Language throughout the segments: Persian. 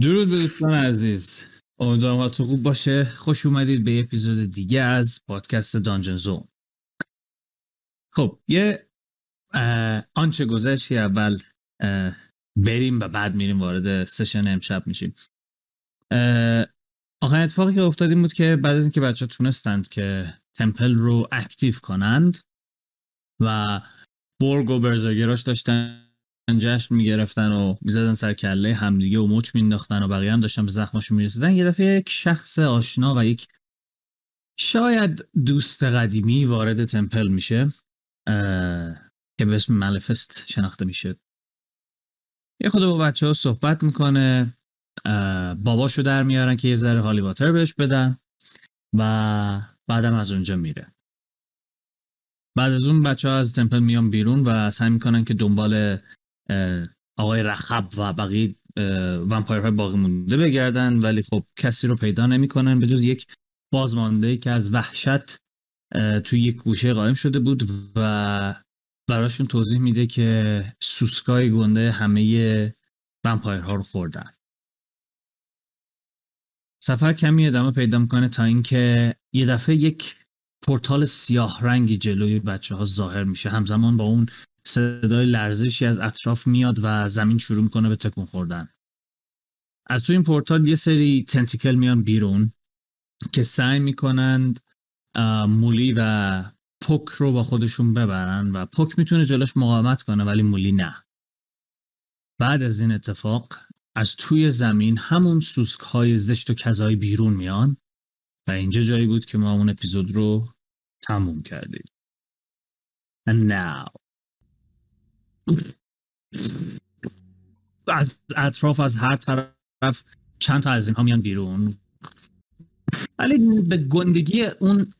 درود به دوستان عزیز. امیدوارم حالتون خوب باشه. خوش اومدید به اپیزود دیگه از پادکست دانجن زون. خب یه آنچه گذشتی اول بریم و بعد میریم وارد سشن امشب میشیم. آخرین اتفاقی که افتاد این بود که بعد از اینکه بچه تونستند که تمپل رو اکتیو کنند و بورگ و برزرگراش داشتن جشن می‌گرفتن و می‌زدن سر کله همدیگه و مچ مینداختن و بقیه هم داشتن به زخماشون می‌رسیدن یه دفعه یک شخص آشنا و یک شاید دوست قدیمی وارد تمپل میشه که به اسم ملفست شناخته میشه. یه خود با بچه ها صحبت می‌کنه باباشو در میارن که یه ذره هالی واتر بهش بدن و بعدم از اونجا میره. بعد از اون بچه ها از تمپل میان بیرون و سعی می‌کنن که دنبال آقای رخب و بقیه ومپایرهای باقی مونده بگردن ولی خب کسی رو پیدا نمی‌کنن. به جز یک بازمانده که از وحشت توی یک گوشه قایم شده بود و براشون توضیح میده که سوسکای گنده همه ومپایرها رو خوردن. سفر کمی ادامه پیدا می‌کنه تا اینکه یه دفعه یک پورتال سیاه رنگی جلوی بچه ها ظاهر میشه. همزمان با اون صدای لرزشی از اطراف میاد و زمین شروع می‌کنه به تکون خوردن. از تو این پورتال یه سری تنتیکل میان بیرون که سعی می‌کنند مولی و پوک رو با خودشون ببرن و پوک می‌تونه جلوش مقاومت کنه ولی مولی نه. بعد از این اتفاق از توی زمین همون سوسک های زشت و کذایی بیرون میان و اینجا جایی بود که ما اون اپیزود رو تموم کردیم. And now از اطراف از هر طرف چند تا از اینها میان بیرون. ولی به گندگی اون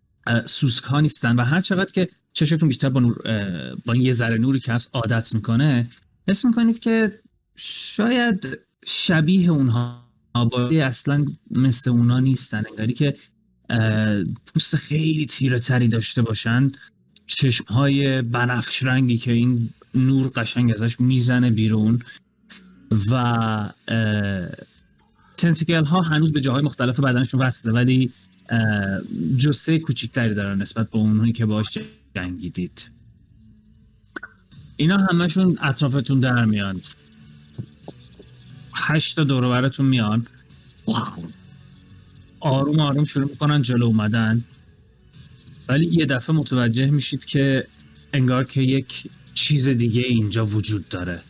سوسک ها نیستن و هر چقدر که چشتون بیشتر با, نور با این یه ذره نوری که هست عادت می‌کنه حس می‌کنید که شاید شبیه اونها آبادی اصلا مثل اونا نیستن. انگاری که پوست خیلی تیره تری داشته باشن. چشم های بنفش رنگی که این نور قشنگ ازش می‌زنه بیرون و تنتیکل ها هنوز به جاهای مختلف بدنشون وصله ولی جسه کوچیکتری دارن نسبت به اونهایی که باش جنگیدید اینا همشون اطرافتون در میان. هشت تا دور براتون میان. آروم آروم شروع می‌کنن جلو اومدن. ولی یه دفعه متوجه میشید که انگار که یک چیز دیگه اینجا وجود داره.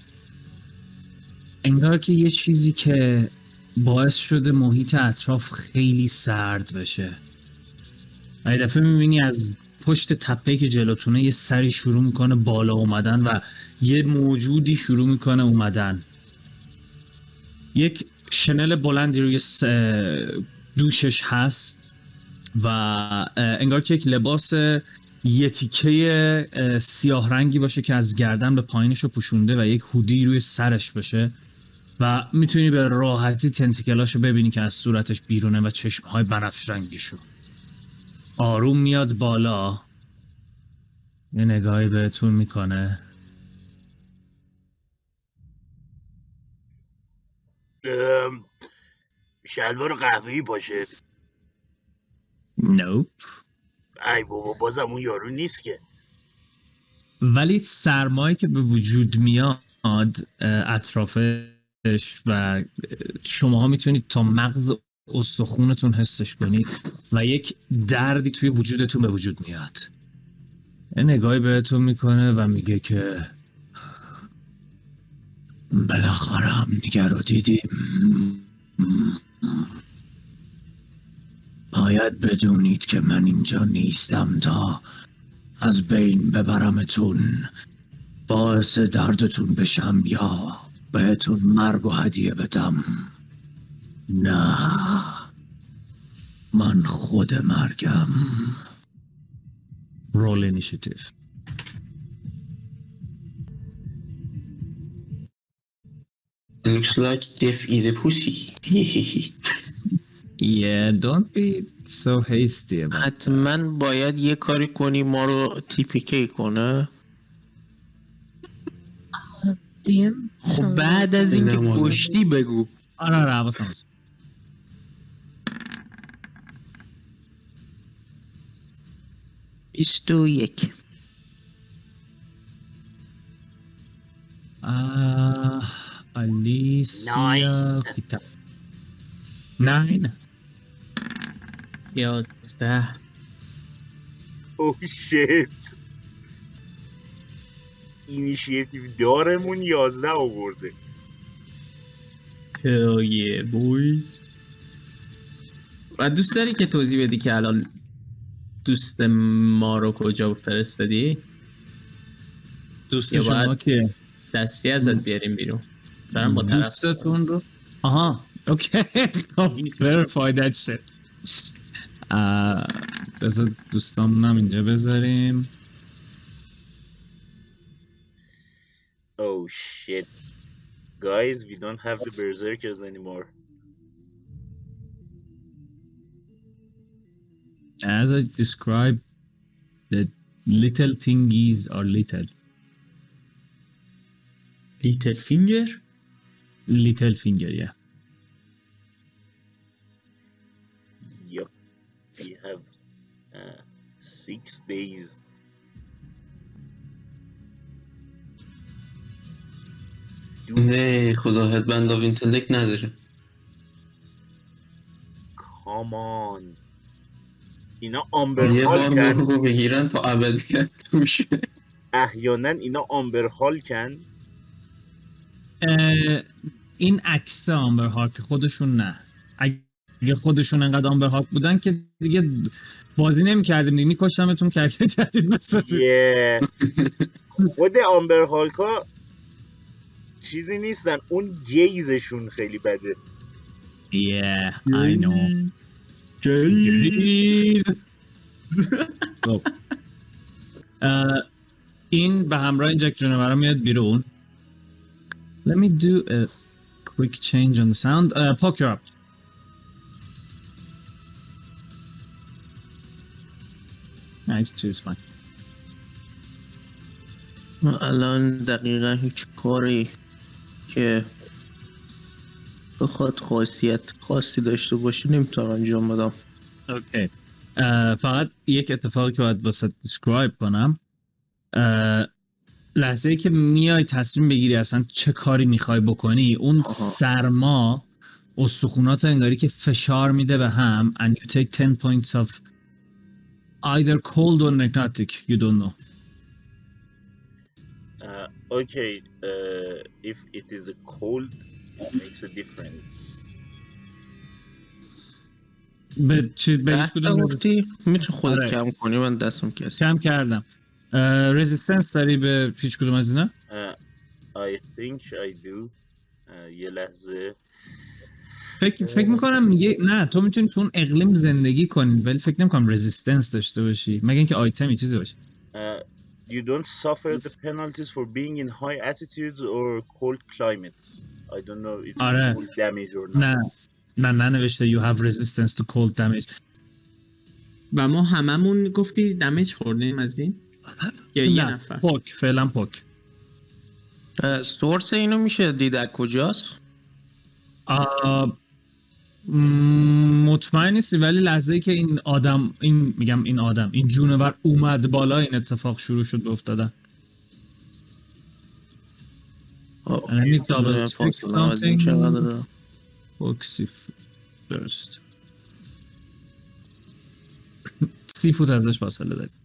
انگار که یه چیزی که باعث شده محیط اطراف خیلی سرد بشه. یه دفعه می‌بینی از پشت تپه که جلوتونه یه سری شروع می‌کنه بالا اومدن و یه موجودی شروع می‌کنه اومدن. یک شنل بلندی روی دوشش هست و انگار که یک لباس یه تیکه سیاه رنگی باشه که از گردن به پایینش رو پوشونده و یک هودی روی سرش باشه و می‌تونی به راحتی تنتیکلاشو ببینی که از صورتش بیرونه و چشمهای بنفش رنگیشو آروم میاد بالا. یه نگاهی بهتون می‌کنه. شلوار قهوه‌ای باشه. نوپ ای بابا بازم اون یارو نیست که. ولی سرمایه که به وجود میاد اطرافش و شماها می‌تونید تا مغز استخونتون حسش کنید و یک دردی توی وجودتون به وجود میاد. نگاهی بهتون می‌کنه و میگه که بالاخره هم نگه رو دیدیم. باید بدونید که من اینجا نیستم تا از بین ببرمتون. باعث دردتون بشم یا بهتون مرگ و هدیه بدم؟ نه. من خود مرگم. رول اینیشیتیو Looks like death is a pussy. Yeah, don't be so hasty about حتما باید یه کاری کنی ما رو تیپیکی کنه. خب بعد از اینکه. کشتی بگو. آره آره حواسم هست. بیست و یک. آه، آلیسیا کیتا. ناین. یازده. او شیت اینیشیتیو دارمون یازده آورده. Hell yeah boys. و دوست داری که توضیح بدی که الان دوست ما رو کجا فرستادی؟ دوست شما که؟ دستی ازت بیاریم بیرون. دارم با طرف. دوستتون رو؟ آها اوکی. Verify that shit. بذار دوستامونم اینجا بذاریم Oh shit. Guys, we don't have the berserkers anymore. as I described the little thingies are little لیتل فینگر little finger yeah We have uh, six days. Dude, نه خدا هدبند آف اینتلکت نداره. Come on. اینا آمبر یه هال بار بگیرن تا ابدیت توشه. احیانا اینا آمبر هال کن. این عکس آمبر هاک خودشون نه. اگه خودشون انقدر آمبر هاک بودن که دیگه بازی نمی کردیم دیگه میکشتمتون کرکر جدید بسازید خود آمبر هالکا چیزی نیستن اون گیزشون خیلی بده Yeah, I know. Jeez. خب. این به همراه این جک جونورا میاد بیرون Let me do a quick change on the sound. Uh, poke you're up. Choose fine. من الان دقیقا هیچ کاری که بخواد خاصیت خاصی داشته باشه نمی‌تونم انجام بدم okay اه، فقط یک اتفاقی که باید واسه describe کنم لحظه ای که میای تصمیم بگیری اصلا چه کاری می‌خوای بکنی اون آها. سرما استخونات انگاری که فشار میده به هم and you take 10 points of either cold or necrotic you don't know Uh, okay, uh, if it is a cold, it makes a difference. به چی به هیچ ده تا کدوم گفتی می‌تونی خودت آره. کم کنی من دستم کسی کم کردم رزیستنس داری به هیچ کدوم از اینا Uh, I think I do. Uh, یه لحظه فکر فکر می‌کنم میگه نه تو می‌تونی تو اون اقلیم زندگی کنی ولی فکر نمی‌کنم رزिस्टنس داشته باشی. مگه اینکه آیتمی چیزی باشه. Uh, you don't suffer the penalties for being in high altitudes or cold climates. I don't know it's آره. cold damage or not. نه. نه نه نوشته you have resistance to cold damage. و ما هممون گفتی دمیج خوردیم از این؟ یا یه نفر؟ پوک فعلا پوک اه، سورس اینو میشه دید از کجاست؟ م، مطمئن نیستی ولی لحظه ای که این آدم این میگم این آدم این جونور اومد بالا این اتفاق شروع شد به افتادن. first سی فوت ازش فاصله داری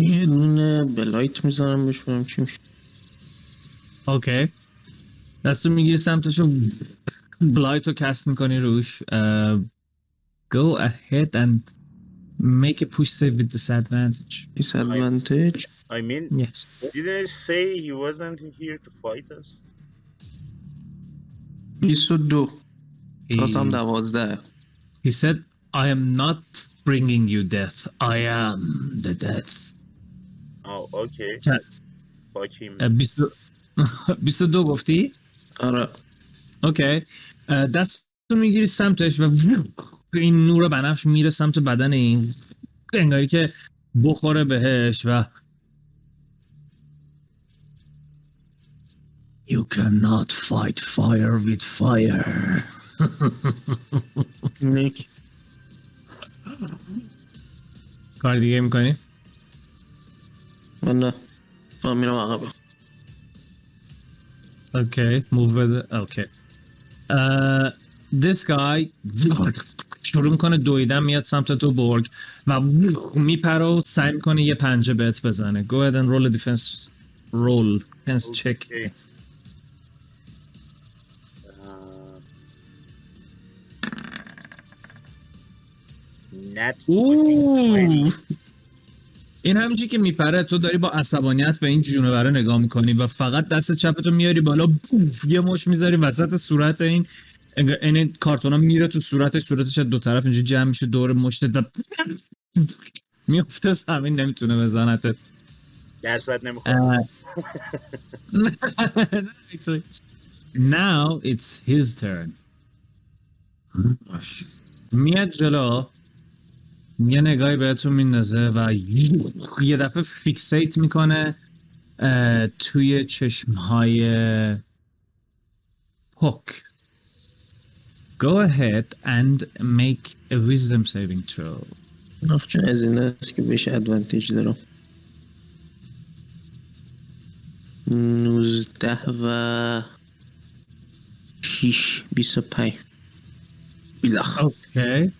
یه دونه بلایت میزنم بهش ببینم چی میشه اوکی دستو میگیری سمتشو بلایت رو کست میکنی روش uh, go ahead and make a push save with disadvantage disadvantage I mean, yes didn't it say he wasn't here to fight us? 22 he, تاسم دوازده he said I am not bringing you death I am the death بیست اوکی فاکیم دو گفتی؟ آره اوکی دست رو می‌گیری سمتش و این نور بنفش میره سمت بدن این انگاری که بخوره بهش و You cannot fight fire with fire نیک کار دیگه می‌کنی؟ من نه. من میرم عقب. okay move بده okay Uh, this guy شروع می‌کنه دویدن میاد سمت تو برگ و میپره و سعی می‌کنه یه پنجه بهت بزنه. Go ahead and roll a defense roll. Defense check. Okay. Uh, Nat 14. اوه. این همینجی که میپره تو داری با عصبانیت به این جونوره نگاه می‌کنی و فقط دست چپتو میاری بالا یه مش می‌ذاری وسط صورت این انگار- این کارتونا میره تو صورتش صورتش از دو طرف اینجا جمع میشه دور مشتت و میفته زمین نمی‌تونه بزنتت. درصد نمی‌خواد. now it's his turn. میاد جلو. یه نگاهی بهتون میندازه و یه دفعه فیکسیت می‌کنه توی چشمهای پوک. Go ahead and make a wisdom saving throw. چون از این است که بهش ادوانتیج دارم. 19 و 6 25 بیلخ اوکی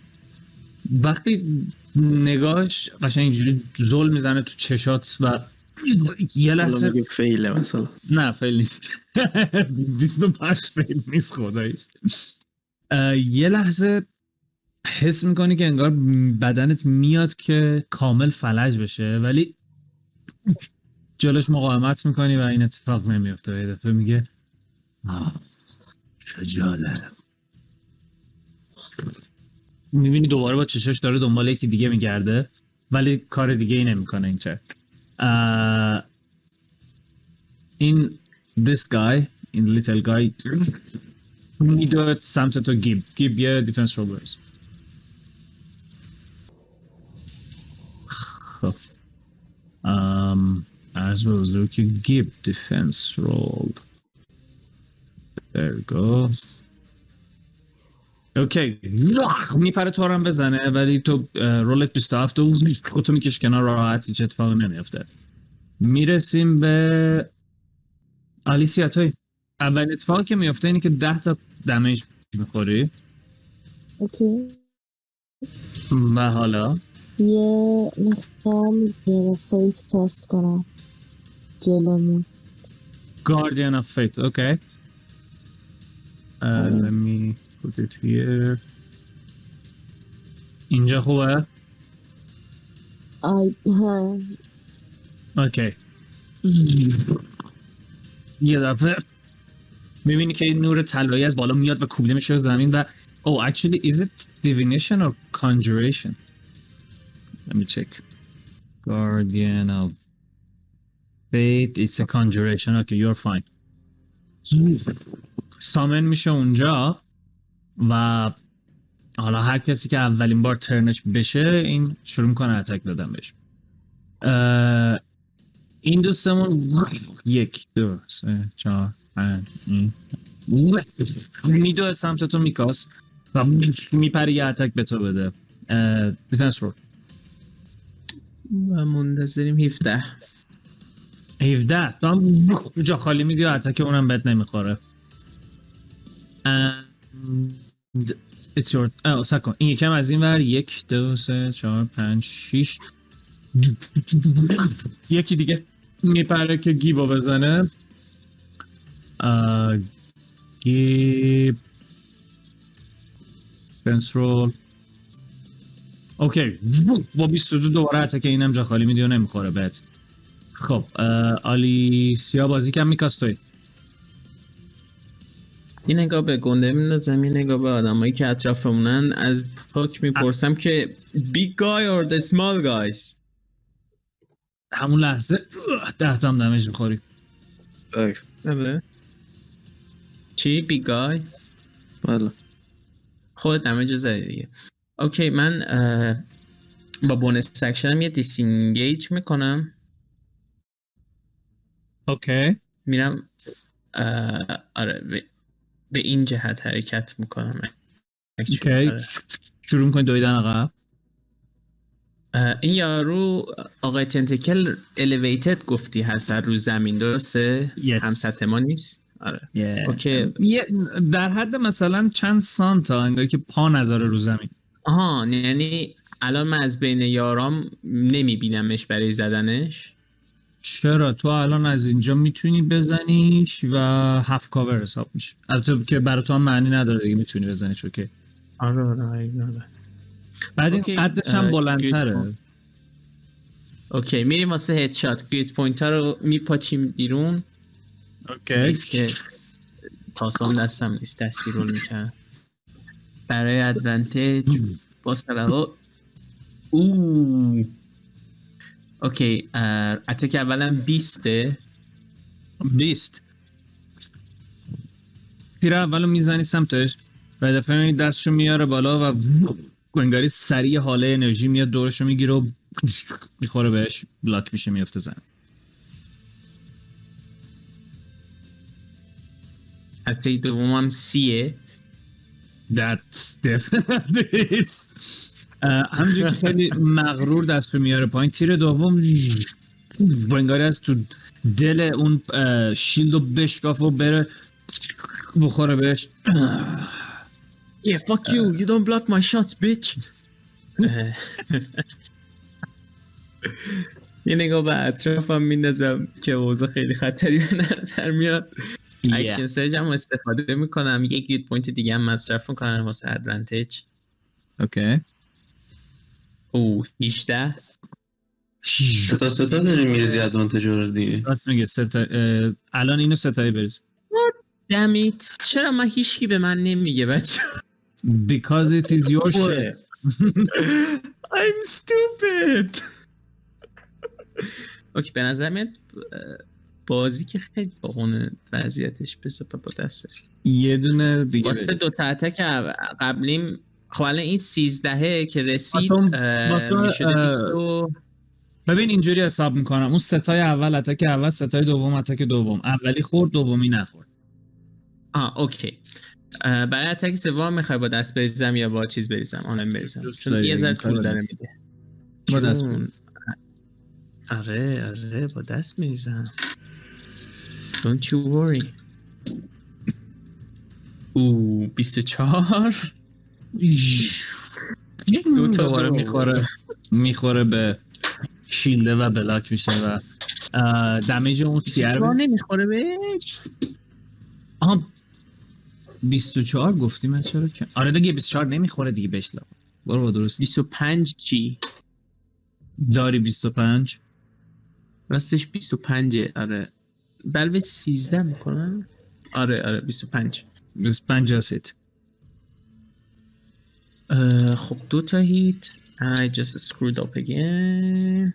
وقتی نگاهش قشنگ اینجوری زل می‌زنه تو چشات و یه لحظه فیله مثلا. نه فیل نیست. 25 فیل نیست خدایش یه لحظه حس می‌کنی که انگار بدنت میاد که کامل فلج بشه ولی جلوش مقاومت می‌کنی و این اتفاق نمیفته و یه دفعه میگه چه جالب. می‌بینی دوباره با چشاش داره دنبال یکی دیگه میگرده ولی کار دیگه ای نمی‌کنه این چه این this guy این little guy میدوه سمت تو گیب. گیب یه دیفنس رو برز خب. ام از به حضور که گیب دیفنس رول there we go. okay. میپره تو هم بزنه ولی تو roll ت 27 و خودتو میکش کنار راحت هیچ اتفاقی نمیفته می‌رسیم به آلیسیا توی اولین اتفاقی که میفته اینه که 10 تا damage می‌خوری. okay. و حالا؟ یه می‌خوام یه faith cast کنم. جلومون. Guardian of Faith okay uh, let me here اینجا خوبه آی ها اوکی یه دفعه می‌بینی که این نور طلایی از بالا میاد و کوبیده میشه زمین و Oh, actually, is it divination or conjuration? Let me check. Guardian of Fate. It's a conjuration. Okay, you're fine. سامن میشه اونجا و حالا هر کسی که اولین بار ترنش بشه این شروع می‌کنه اتک دادن بهش. این دوستمون یک دو سه چهار پنج این. میدو سمت تو میکاس و میپری یه اتک به تو بده. دیفنس رو و منتظریم 17 17 تو هم جا خالی میدی و اتک اونم بهت نمی‌خوره. It's your اه سکن این یکم از این ور. یک دو سه چهار پنج شیش. یکی دیگه میپره که گیبو بزنه. اه، گیب. فنس رول اوکی با 22 دوباره اتک اینم جا خالی میدی و نمی‌خوره بهت. خب آلیسیا بازی کم میکاست یه نگاه به گنده میندازم یه نگاه به آدمایی که اطرافمونن از پاک می‌پرسم که big guy or the small guys همون لحظه اه، ده تا هم دمیج می‌خوری. آره چی؟ big guy بله. خود damage زدی دیگه. okay من با bonus action م یه disengage می‌کنم. okay. میرم آره به, این جهت حرکت می‌کنم okay شروع می‌کنی دویدن عقب این یارو آقای tentacle elevated گفتی هست رو زمین درسته؟ Yes. هم سطح ما نیست؟ آره okay. یه در حد مثلا چند سانتا انگاری که پا نذاره رو زمین آها یعنی الان من از بین یارام نمیبینمش برای زدنش چرا؟ تو الان از اینجا می‌تونی بزنیش و half cover حساب میشه. البته که برای تو هم معنی نداره دیگه می‌تونی بزنیش okay. آره آره آره بعد این. قدش هم بلندتره. okay میریم واسه headshot. grit point ها رو میپاچیم بیرون. اوکی. که تاسام دستم نیست دستی رول می‌کنم برای ادوانتیج با سرها اوه. اوکی اتک اولا 20 بیست. تیر اولو می‌زنی سمتش و دفعه می‌بینی دستشو میاره بالا و انگاری سریع حاله انرژی میاد دورشو می‌گیره و می‌خوره بهش بلاک میشه میفته زن. اتک دومم سیه. That's definitely اه، همونجور که خیلی مغرور دست رو میاره پایین تیر دوم انگاری از تو دل اون شیلد رو بشکاف و بره بخوره بهش. Yeah, fuck you. You don't block my shots, bitch. یه نگاه به اطرافم میندازم که اوضاع خیلی خطری به نظر میاد. action surge هم استفاده می‌کنم. یک grit point دیگه هم مصرف می‌کنم واسه advantage okay او 18 ستا ستا داری میریزی advantage رو دیگه. راست میگه ستا... الان اینو ستایی بریز. damn it چرا من هیچکی به من نمیگه بچه؟ Because it is your shit I'm stupid. اوکی به نظر میاد بازی که خیلی باقونه وضعیتش بسه با دست بشه یه دونه دیگه واسه. دو تا اتک قبلیم خب الان این سیزدهه که رسید ببین اینجوری حساب می‌کنم. اون ستای اول اتک اول ستای دوم اتک دوم. اولی خورد دومی نخورد. آه اوکی. اه، برای اتک سوم می‌خوای با دست بریزم یا با چیز بریزم؟ آنلاین بریزم. چون یه ذره طول داره. میده. با دست چون- آره آره با دست میریزم. Don't you worry. او 24 دو تا دوباره دو. می‌خوره می‌خوره به شیلده و بلاک میشه و دمیج اون 24 رو نمی‌خوره بهش آها 24 گفتی من چرا که؟ آره دیگه 24 نمی‌خوره دیگه بهش لا برو با درست. 25 چی؟ داری 25 راستش 25 آره. بلوه 13 می‌کنم آره آره 25 25 هست. خب دو تا هیت. I just screwed up again.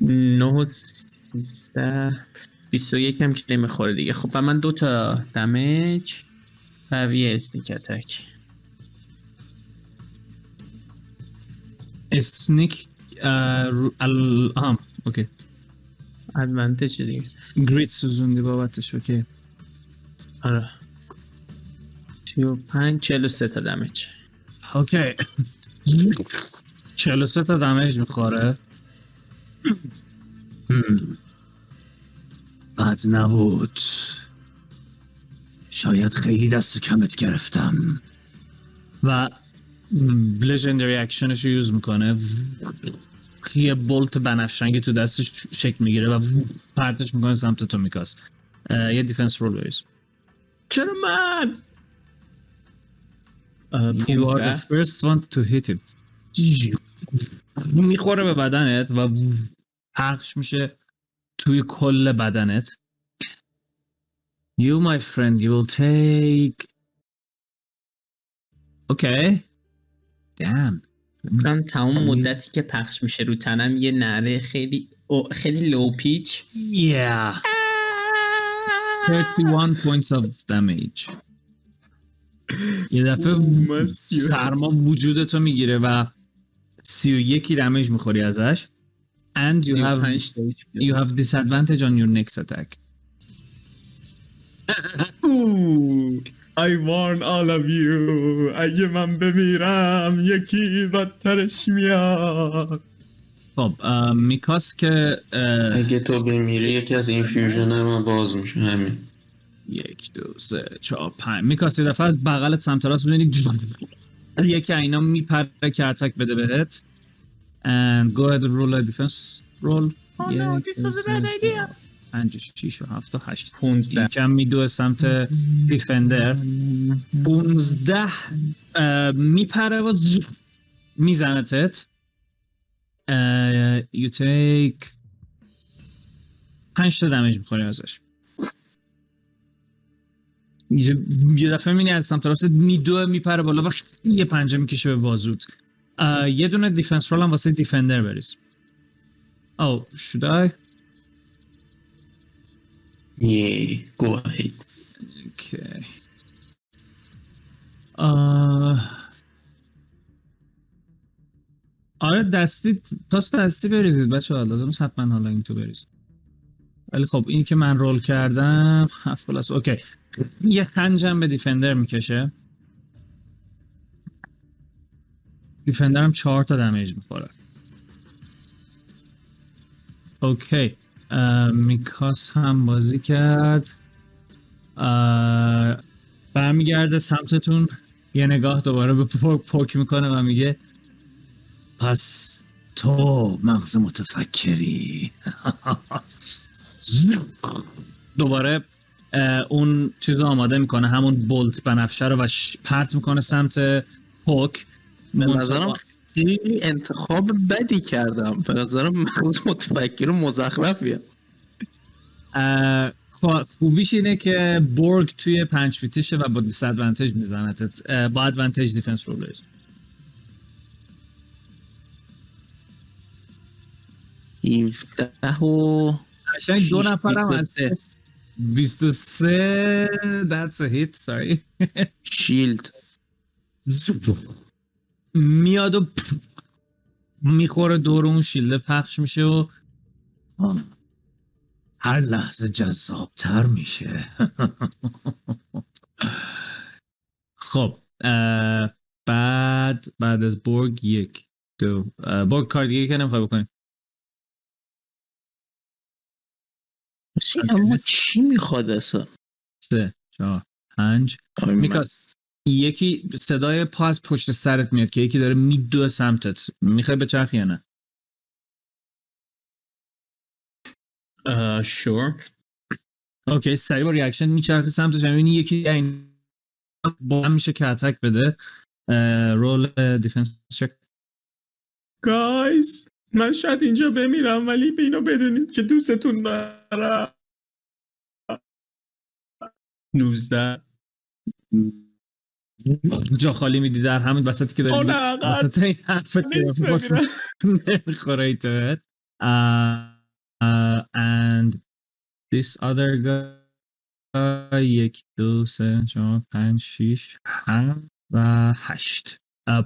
نه بیست و یک هم که نمی‌خوره دیگه. خب و من دو تا و یه sneak attack sneak ال... آها okay. advantage دیگه. grit سوزوندی بابتش okay. آره. سی و پنج چهل و سه تا damage okay. 43 تا damage می‌خوره. بد نبود. شاید خیلی دست کمت گرفتم. و legendary action ش رو use می‌کنه. یه bolt بنفش رنگی تو دستش شکل می‌گیره و پرتش می‌کنه سمت تو میکاس یه defense roll بریز چرا من You are the first one to hit him. می‌خوره به بدنت و پخش میشه توی کل بدنت. You my friend, you will take... Okay. Damn. من تمام مدتی که پخش میشه رو تنم یه نره خیلی خیلی لو پیچ Yeah. 31 points of damage. یه دفعه. سرما وجودتو می‌گیره و سی و یکی دمیج می‌خوری ازش and you have 35 تا HP. you have disadvantage on your next attack I warn all of you اگه من بمیرم یکی بدترش میاد. خب میکاس که اگه تو بمیری یکی از این fusion من باز میشه همین. یک دو سه چهار پنج. میکاس یه دفعه از بغلت سمت راست می‌بینی. یکی اینا میپره که attack بده بهت. And go ahead and roll a defense roll. Oh no, this was a bad idea. پنج و شیش و هفت و هشت. 15 یکم میدوه سمت defender. 15 اه، میپره و میزنتت اه، you take 5 تا دمیج می‌خوری ازش. یه دفعه می‌بینی از سمت راست میدوه میپره بالا و یه پنجه می‌کشه به بازوت. یه دونه دیفنس رول هم واسه دیفندر بریز. Oh, should I? یه go ahead. Okay. آه... آره دستی تاس دستی بریزید بچه ها لازم حتما حالا این تو بریزید. ولی خب این که من roll کردم هفت plus. okay یه خنجم به defender می‌کشه. defender هم چهار تا damage می‌خوره. okay میکاس هم بازی کرد. برمیگرده سمتتون. یه نگاه دوباره به پوک پوک می‌کنه و میگه پس تو مغز متفکری. دوباره اون چیز رو آماده می‌کنه. همون بولت بنفشه رو و پرت می‌کنه سمت پوک. به نظرم خیلی انتخاب بدی کردم. به نظرم متفکر و مزخرفیه. خوبیش اینه که بورگ توی پنج feet یشه و با disadvantage میزنتت با advantage defense رو 17 و قشنگ دو نفرم از 23. 23 that's a hit sorry. shield. زوپ. میاد و می‌خوره دور اون shield ه پخش میشه و هر لحظه جذابتر میشه. خب بعد بعد از بورگ یک دو اه، بورگ کار دیگه که نمی‌خوای بکنی. سی، اما چی می‌خواد اصلا؟ سه چهار پنج. من- میکاس. یکی صدای پا از پشت سرت میاد که یکی داره میدوه سمتت. می‌خوای به چرخ یا نه؟ sure okay سریع با reaction میچرخه سمتش. می‌بینی یکی این با هم میشه که attack بده. roll defense check guys من شاید اینجا بمیرم ولی به اینو بدونید که دوستتون دارم. 19 جا خالی میدی در همین وسطی که داری وسط این بمیرم نمی‌خوره ای توت and this other guy یک دو سه چهار پنج شیش هفت و هشت.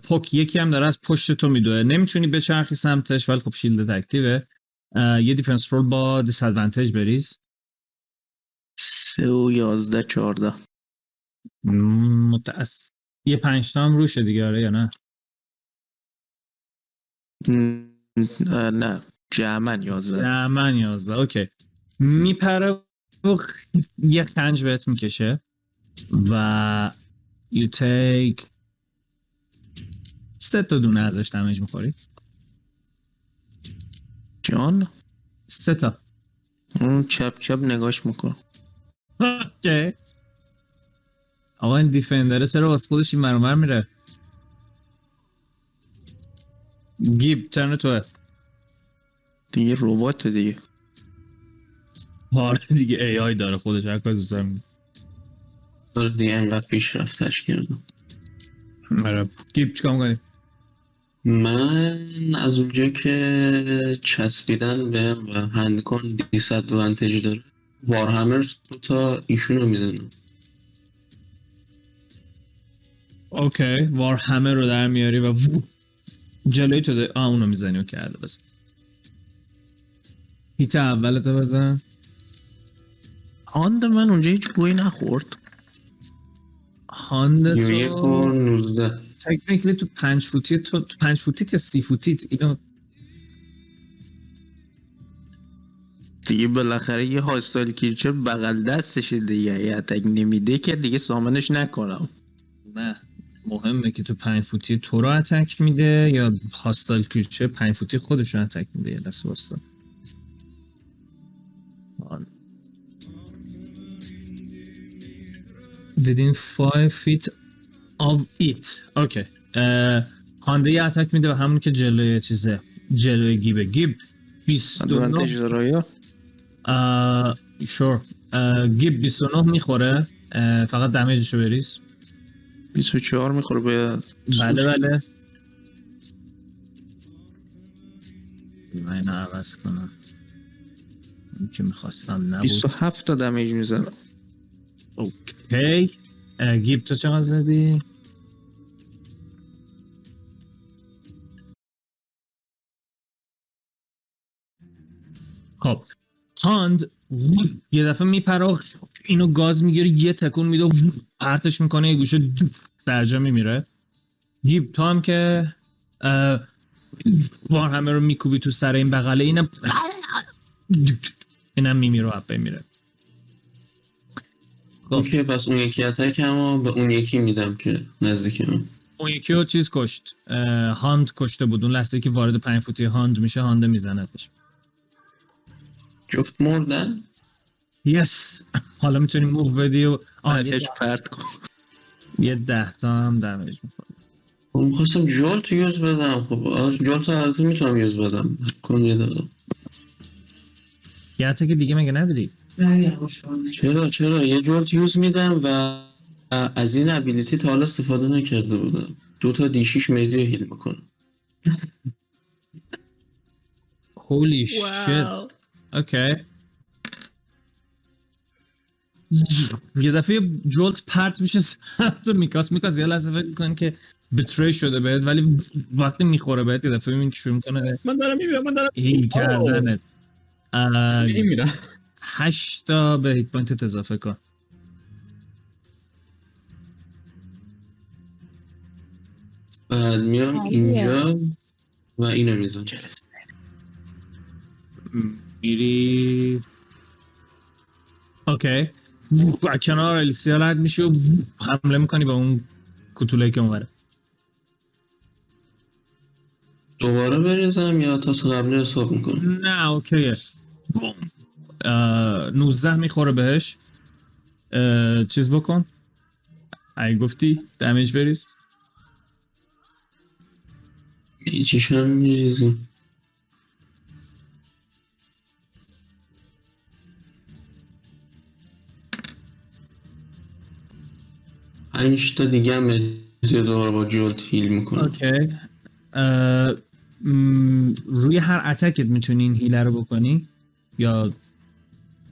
پوک یکی هم داره از پشت تو میدوه. نمی‌تونی بچرخی سمتش ولی خب shield active ه یه defense roll با dis advantage بریز. سه و یازده چهارده. متأس یه پنج تا هم روشه دیگه آره یا نه؟ نه. جمعن یازده. نه من یازده. اوکی. میپره و یه خنج بهت می‌کشه و you take سه تا دونه ازش دمیج می‌خوری. جان؟ سه تا. اون چپ چپ نگاش میکن. اوکی. آقا این دیفندره چرا واسه خودش این مرمر میره؟ گیب ترن توه دیگه ربات دیگه. آره دیگه ای آی داره خودش هر کار دوست داره. داره دیگه انقدر پیشرفتش کردم. آره. گیب چیکار می‌کنی؟ من از اونجا که چسبیدن به و هندکن دیس ادوانتج داره وارهمر دو تا ایشون رو می‌زنم. اوکی وار همه رو در میاری و وو. جلوی تو ده... آه اونو می‌زنی و کرده بزن. هیت اولتو بزن. هاند من اونجا هیچ بوی نخورد. هاند یک و تو نوزده. تکنیکلی تو پنج فوتی تو تو پنج فوتیت یا سی فوتیت اینو دیگه بالاخره یه hostile creature بغل دستشه دیگه. یه attack نمیده که دیگه summon ش نکنم. نه. مهمه که تو پنج فوتی تو رو attack میده یا hostile creature پنج فوتی خودش رو attack میده یه دست واسه. آن. within 5 feet of it. okay hound ه یه attack میده و همون که جلوی چیزه. جلوی گیبه. گیب 29 ادوانتج داره یا؟ آه شور آه، گیب 29 می‌خوره. فقط دمیجشو بریز. 24 می‌خوره باید بله بله. من اینو عوض کنم. این که می‌خواستم نبود. 27 تا دمیج می‌زنم. اوکی. گیب تو چقدر زدی؟ خب. هاند یه دفعه میپره اینو گاز می‌گیره یه تکون میده و پرتش می‌کنه یه گوشه در جا میمیره. گیب تو هم که بار همه رو میکوبی تو سر این بغله اینم اینم میمیره و اپه میره. اوکی پس اون یکی اتک هم به اون یکی میدم که نزدیک من. اون یکی رو چیز کشت؟ hound کشته بود. اون لحظه که وارد پنج فوتی hound میشه hound میزندش جفت مردن؟ yes حالا می‌تونی move بدی و ده- پرت کن. یه ده تا هم damage می‌کنه. خب می‌خواستم jolt use بدم. خب jolt البته می‌تونم use بدم. کن یه دقیقه. یه attack دیگه مگه نداری؟ چرا چرا؟ یه jolt use میدم و از این ابیلیتی تا حالا استفاده نکرده بودم. دو تا دی 6 میدی رو هیل می‌کنم هولی شیت اوکی یه دفعه جولت پرت میشه سمت میکاس. میکاس یه لحظه فکر می‌کنه که بتری شده بهت ولی وقتی می‌خوره بهت یه دفعه می‌بینی که شروع می‌کنه من دارم می‌بینم من دارم هیل کردنت. اه، میمیرم. هشت تا به hit point ت اضافه کن. بعد میام؟ اینجا و اینو می‌زنم میری. okay. و کنار الیسیا رد میشی و حمله می‌کنی به اون کتوله که اونوره دوباره بریزم یا تا قبلی حساب می‌کنم نه okay ه بوم. اه، 19 می‌خوره بهش. چیز بکن. ای گفتی دمیج بریز. چیش هم میریزیم. پنج تا دیگه هم دوباره با جولت هیل می‌کنم اوکی. روی هر اتکت می‌تونی این heal ه رو بکنی؟ یا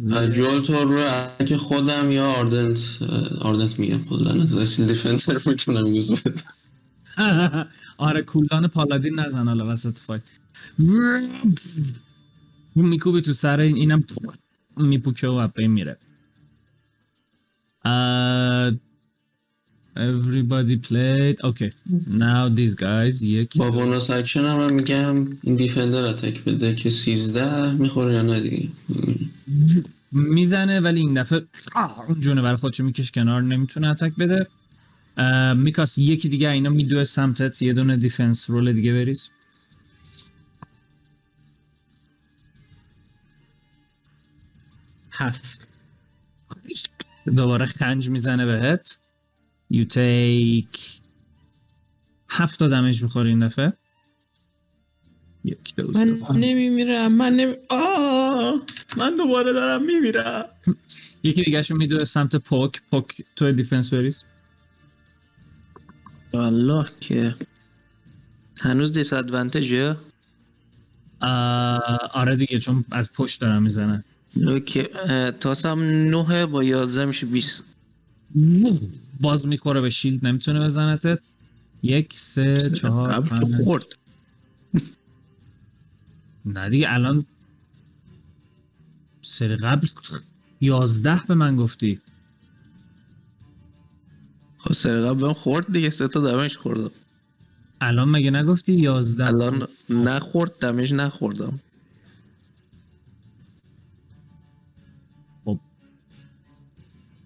jolt رو روی attack خودم یا آردنت آردنت میگم خود لعنت. steel defender می‌تونم use بدم. آره کولدان paladin نزن حالا وسط fight میکوبی تو سر این اینم میپوکه و up ه میره. Everybody played. Okay. Now these guys یکی با bonus action هم من میگم این defender attack بده که 13 می‌خوره یا نه دیگه؟ می‌زنه ولی این دفعه اون جونه برای خودشو میکش کنار نمی‌تونه attack بده. میکاس یکی دیگه اینا میدوه سمتت یه دونه defense roll دیگه بریز. هفت. دوباره خنج می‌زنه بهت. You take هفت تا دمیج می‌خوری این دفعه. یک دو سه من. نمیمیرم من نمی آه! من دوباره دارم میمیرم. یکی دیگه شو میدوه سمت پوک پوک تو دیفنس بریز. والله که هنوز دیس ادوانتجه آره دیگه چون از پشت دارم می‌زنن. اوکی تاسم 9 با 11 میشه 20 باز می‌خوره به شیلد نمی‌تونه بزنتت. یک سه چهار خورد. نه دیگه الان سری قبل یازده به من گفتی. خب سر قبل بهم خورد دیگه سه تا دمش خوردم الان مگه نگفتی یازده؟ الان نخورد دمش نخوردم. خب.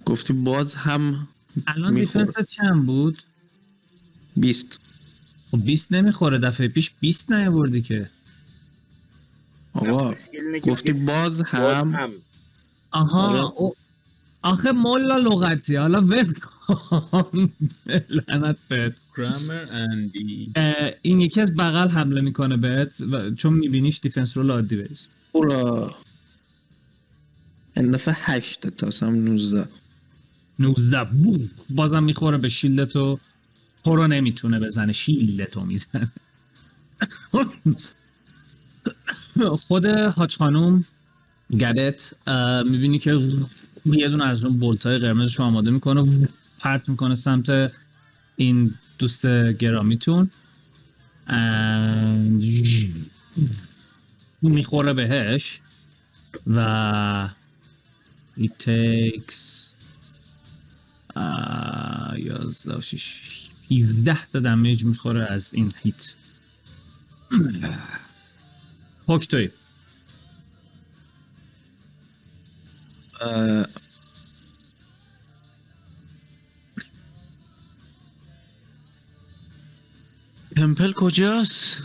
گفتی باز هم الان. defense چند بود؟ 20 خب 20 نمی‌خوره دفعه پیش 20 نیاوردی که. آقا گفتی باز باز هم. هم. آها آره. او... آخه ملا لغتی حالا ول کن. لعنت بهت. Grammar and the اه، این یکی از بغل حمله می‌کنه بهت و چون میبینیش defense roll عادی بریز. برا این دفعه 8 تا هم 19 19 بوم. بازم می‌خوره به شیلدتو. تو رو نمی‌تونه بزنه. شیلدتو می‌زنه. خود حاج خانوم گدت می‌بینی که یه دونه از اون بولت های آماده می‌کنه پرت می‌کنه سمت این دوست گرامیتون. می‌خوره بهش و it takes آه، یازده و شش. 17 تا دمیج می‌خوره از این هیت. پاک توی. تمپل کجاست؟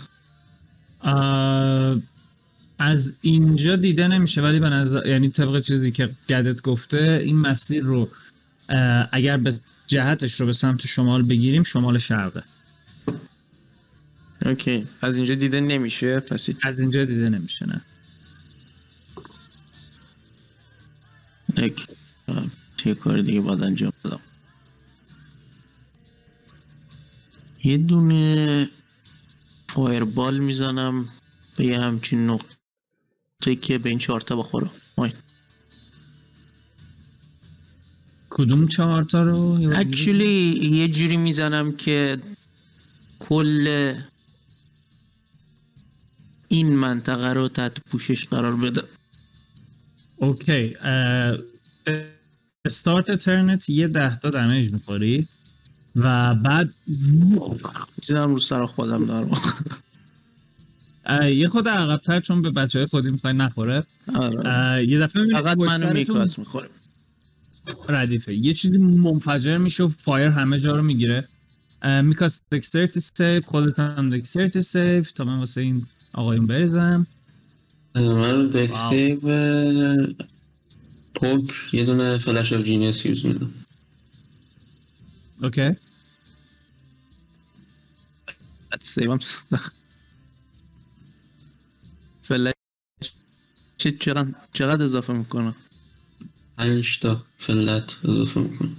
از اینجا دیده نمیشه ولی به نظر یعنی طبق چیزی که گدت گفته این مسیر رو اگر به جهتش رو به سمت شمال بگیریم شمال شرقه. اوکی. از اینجا دیده نمیشه پس. از اینجا دیده نمیشه نه. یک چه کار دیگه باید انجام بدم. یه دونه فایربال می‌زنم به یه همچین نقطه که به این چهارتا بخوره. آین. کدوم رو یه بار دیگه اکچولی یه جوری می‌زنم که کل این منطقه رو تحت پوشش قرار بده اوکی start turn ت یه ده تا damage می‌خوری و بعد می‌زنم رو سر خودم. اه، یه خود عقبتر چون به بچه های خودی می‌خوای نخوره آره. یه دفعه فقط منو میکاس می‌خوره ردیفه. یه چیزی منفجر میشه و fire همه جا رو می‌گیره. میکاس dexterity save خودت هم dexterity save. تا من واسه این آقایون بریزم. من dex واو. save پوک یه دونه flash of genius use میدم okay. save م flash چقدر چقدر اضافه می‌کنه پنج تا flat اضافه می‌کنم.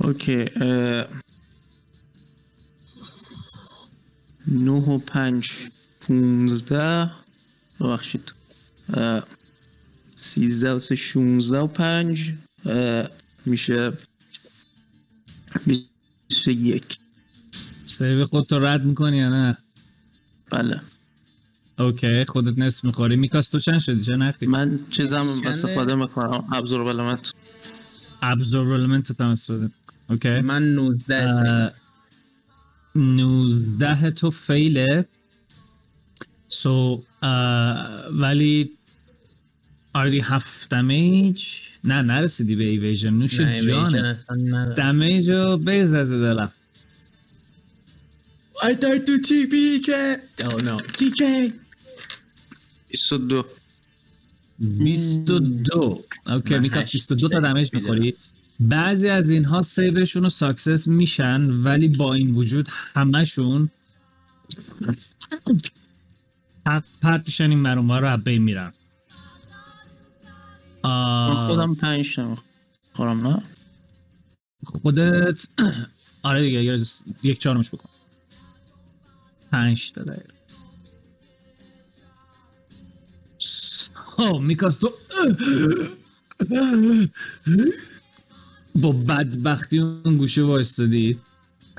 okay اه، نه و پنج پونزده. ببخشید. اه، سیزده و سه شونزده و پنج. اه، میشه بیست و یک. save خودتو رد می‌کنی یا نه؟ بله. okay خودت نصف می‌خوری. میکاس تو چند شدی؟ چه نخی من چیزم؟ استفاده می‌کنم. absorb element absorb element هم استفاده اوکی. من 19 سیو. اه، 19 تو فیله. سو ولی آردی هفت دمیج نه نرسیدی به ایویژن نوش نه ایویژن جانت. اصلا ندارم. دمیج رو بریز از دلم I died to TPK Oh no. TK 22 22 اوکی میکاس هشت 22 تا دمیج. می‌خوری بعضی از اینها سیوشون رو ساکسس میشن ولی با این وجود همشون پرت پرت میشن این مرون رو بین میرن. من آه، خودم پنج خورم نه؟ خودت آره دیگه یک چهارمش بکن. پنج تا دقیقه. میکاس تو با بدبختی اون گوشه وایستادی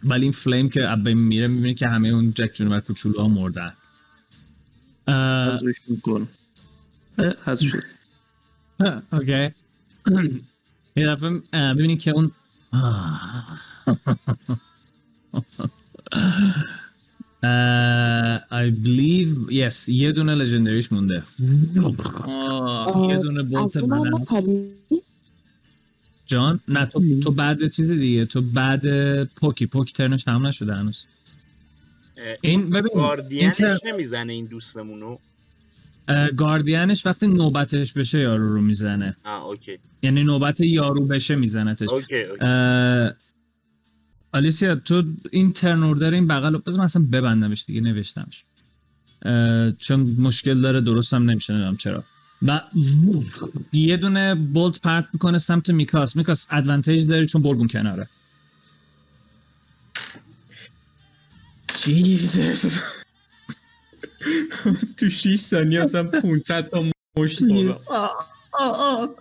ولی این فلیم که اب میره می‌بینی که همه اون جک جونور کوچولو ها مردن میکن حذف شد اوکی یه دفعه ببینی که اون I believe yes یه دونه لژندریش مونده. آه. یه دونه bolt جان؟ نه تو تو بعد چیز دیگه تو بعد پوکی. پوکی turn ش تمام نشده هنوز. این ببین گاردینش این نمی‌زنه این دوستمونو؟ گاردینش وقتی نوبتش بشه یارو رو می‌زنه. آه okay. یعنی نوبت یارو بشه میزنتش. okay okay. آلیسیا تو این turn order این بغل بذار من اصلا ببندمش دیگه نوشتمش. چون مشکل داره درست هم نمیشه نمی‌دونم چرا. و یه دونه بولت پرت می‌کنه سمت میکاس. میکاس ادوانتیج داری چون برگون کناره. جیزس تو 6 ثانیه اصلا 500 تا مشت خوردم آه، آه، آه.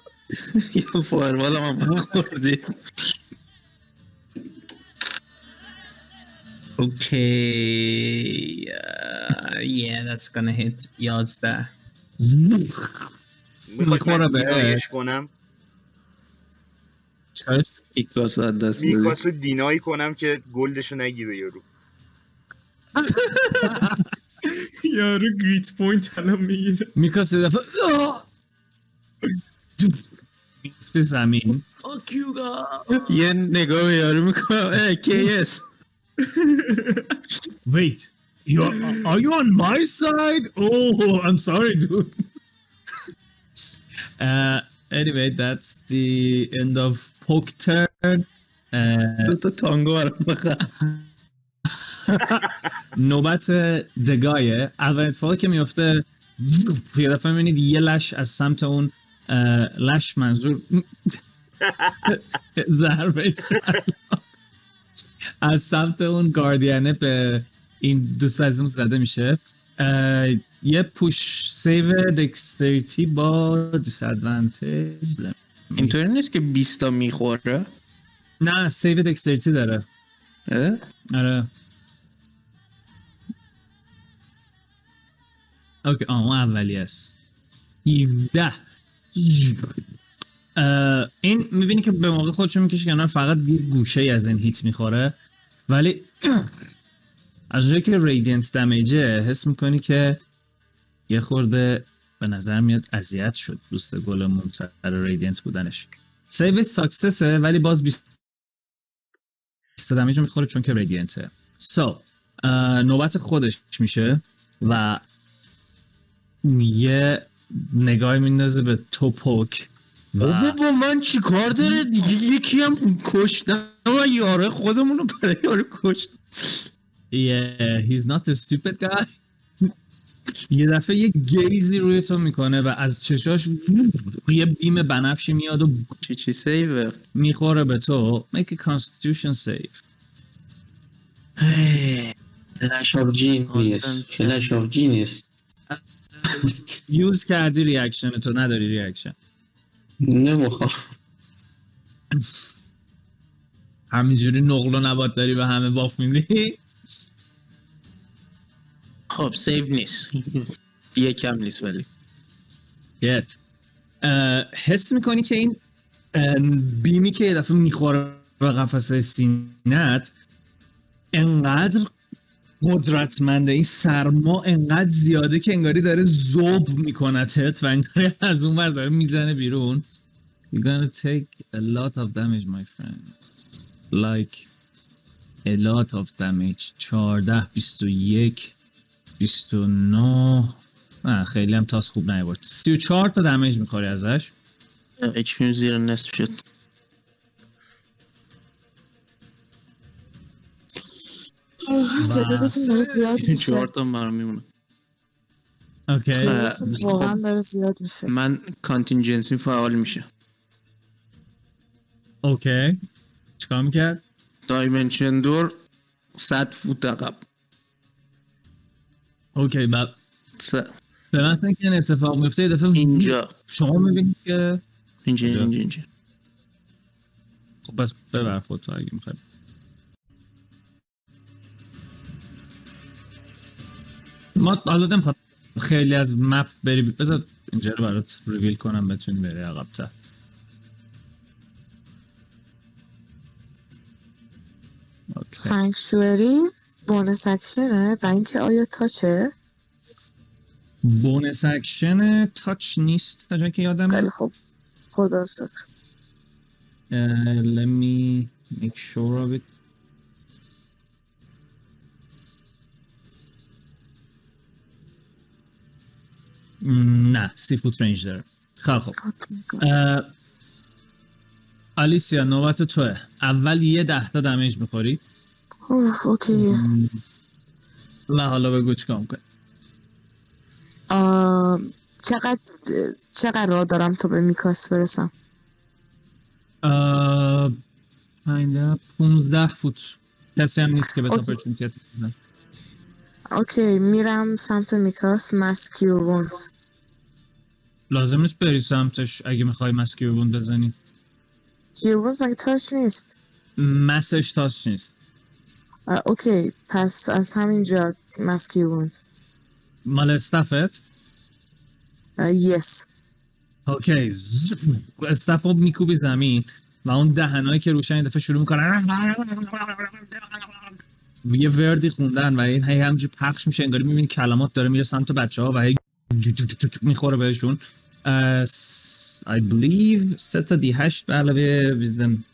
یه فایروال هم خوردی Okay. Uh, yeah, that's gonna hit 11. می‌خواد می‌خوره من کنم چش؟ ایکاس از دست میکاس دینایی کنم که گلدشو نگیره یارو یارو گریت پوینت الان می‌گیره میکاس دفعه زمین Fuck you guys. یه نگاه یارو می‌کنم کیس Wait, you're, are you on my side? Oh, I'm sorry, dude. uh, anyway, that's the end of poke turn. Uh, دو تا تانگو برام بخر نوبت دگایه اول اتفاقی که میفته یه دفعه می‌بینید یه لش از سمت اون لش منظور ضربه. از سمت اون گاردینه به این دوست عزیزم زده میشه. یه پوش save dexterity با disadvantage اینطوری نیست که 20 تا می‌خوره؟ نه save dexterity داره. اه؟ آره. okay آه اون اولی است. 17 اه، این می‌بینی که به موقع خودشو می‌کشه کنار فقط یه گوشه از این hit می‌خوره. ولی از جایی که radiant damage ه حس می‌کنی که یه خورده به نظر میاد اذیت شد دوست گلمون سر radiant بودنش. save success ه ولی باز 20 damage رو می‌خوره چون که radiant ه so so, نوبت خودش میشه و یه نگاه میندازه به تو پوک بابا با من چی کار داره دیگه یکی هم کشتم و یاره خودمون رو برای یاره کشت. Yeah, he's not a stupid guy. یه دفعه یه گیزی روی تو می‌کنه و از چشاش یه بیم بنفشی میاد و چی چی سیوه؟ می‌خوره به تو. Make a constitution save. flash of genius flash of genius use کردی reaction تو نداری reaction نمی‌خوام. همینجوری نقل و نبات داری به همه buff میدی خب save نیست. یکم نیست ولی. گیب حس می‌کنی که این beam ی که یه دفعه می‌خوره به قفسه سینت انقدر قدرتمنده این سرما انقدر زیاده که انگاری داره زوب میکنتت و انگاری از اون ور داره می‌زنه بیرون. You're gonna take a lot of damage my friend. Like a lot of damage. 14 21 29 نه. خیلی هم تاس خوب نیورد 34 تا دمیج می‌خوری ازش؟ HP زیر نصف شد. تعدادتون داره زیاد میشه. چهار تا برام میمونه. okay واقعا داره زیاد میشه. من contingency فعال میشه okay. چیکار می‌کرد؟ dimension door 100 فوت عقب. okay بعد س- به مثل اینکه این اتفاق میفته دفعه اینجا. شما می‌بینید که اینجا اینجا. اینجا. خب بس ببر فوتو اگه می‌خوای. ما حالا نمی‌خواد خیلی از مپ بری بذار اینجا رو برات ریویل کنم بتونی بری عقب‌تر. اوکی. سانکشوری bonus action ه و اینکه آیا touch ه؟ bonus action touch نیست تا جایی که یادمه. خیلی خوب. خدا شکر. Uh, let me make sure of it. نه سی فوت range داره. خوب اه، آلیسیا نوبت توه. اول یه ده تا damage می‌خوری. اوه okay. و حالا بگو چیکار می‌کنی. آم، چقدر چقدر راه دارم تا به میکاس برسم؟ اه، پنجده پونزده فوت. کسی هم نیست که به. opportunity بزنه okay میرم سمت میکاس. mass cure wounds. لازم نیست بری سمتش اگه می‌خوای mass cure wounds بزنی. cure wounds مگه touch نیست؟ mass ش touch نیست. okay پس از همینجا mass cure wounds. مال استفت؟ yes. okay staff رو میکوبی زمین و اون دهنایی که روشن این دفعه شروع می‌کنن یه وردی خوندن و این هی همجور پخش میشه انگاری می‌بینی کلمات داره میره سمت بچه ها و هی می‌خوره بهشون. I believe سه تا دی هشت به علاوه ویزدم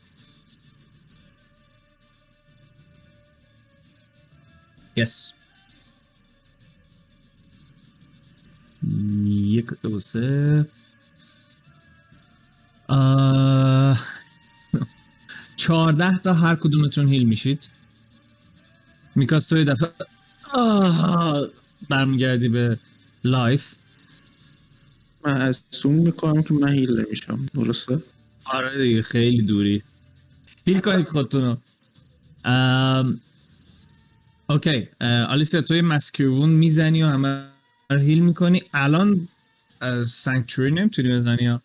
Yes. یک دو سه چهارده تا هر کدومتون هیل میشید میکاس تو یه دفعه برمیگردی به life من از اون می‌کنم که من heal نمیشم درسته؟ آره دیگه خیلی دوری. heal کنید خودتونو. ام، okay. اه، آلیسیا توی mass cure wounds می‌زنی و همه رو heal می‌کنی؟ الان sanctuary نمی‌تونی بزنی یا؟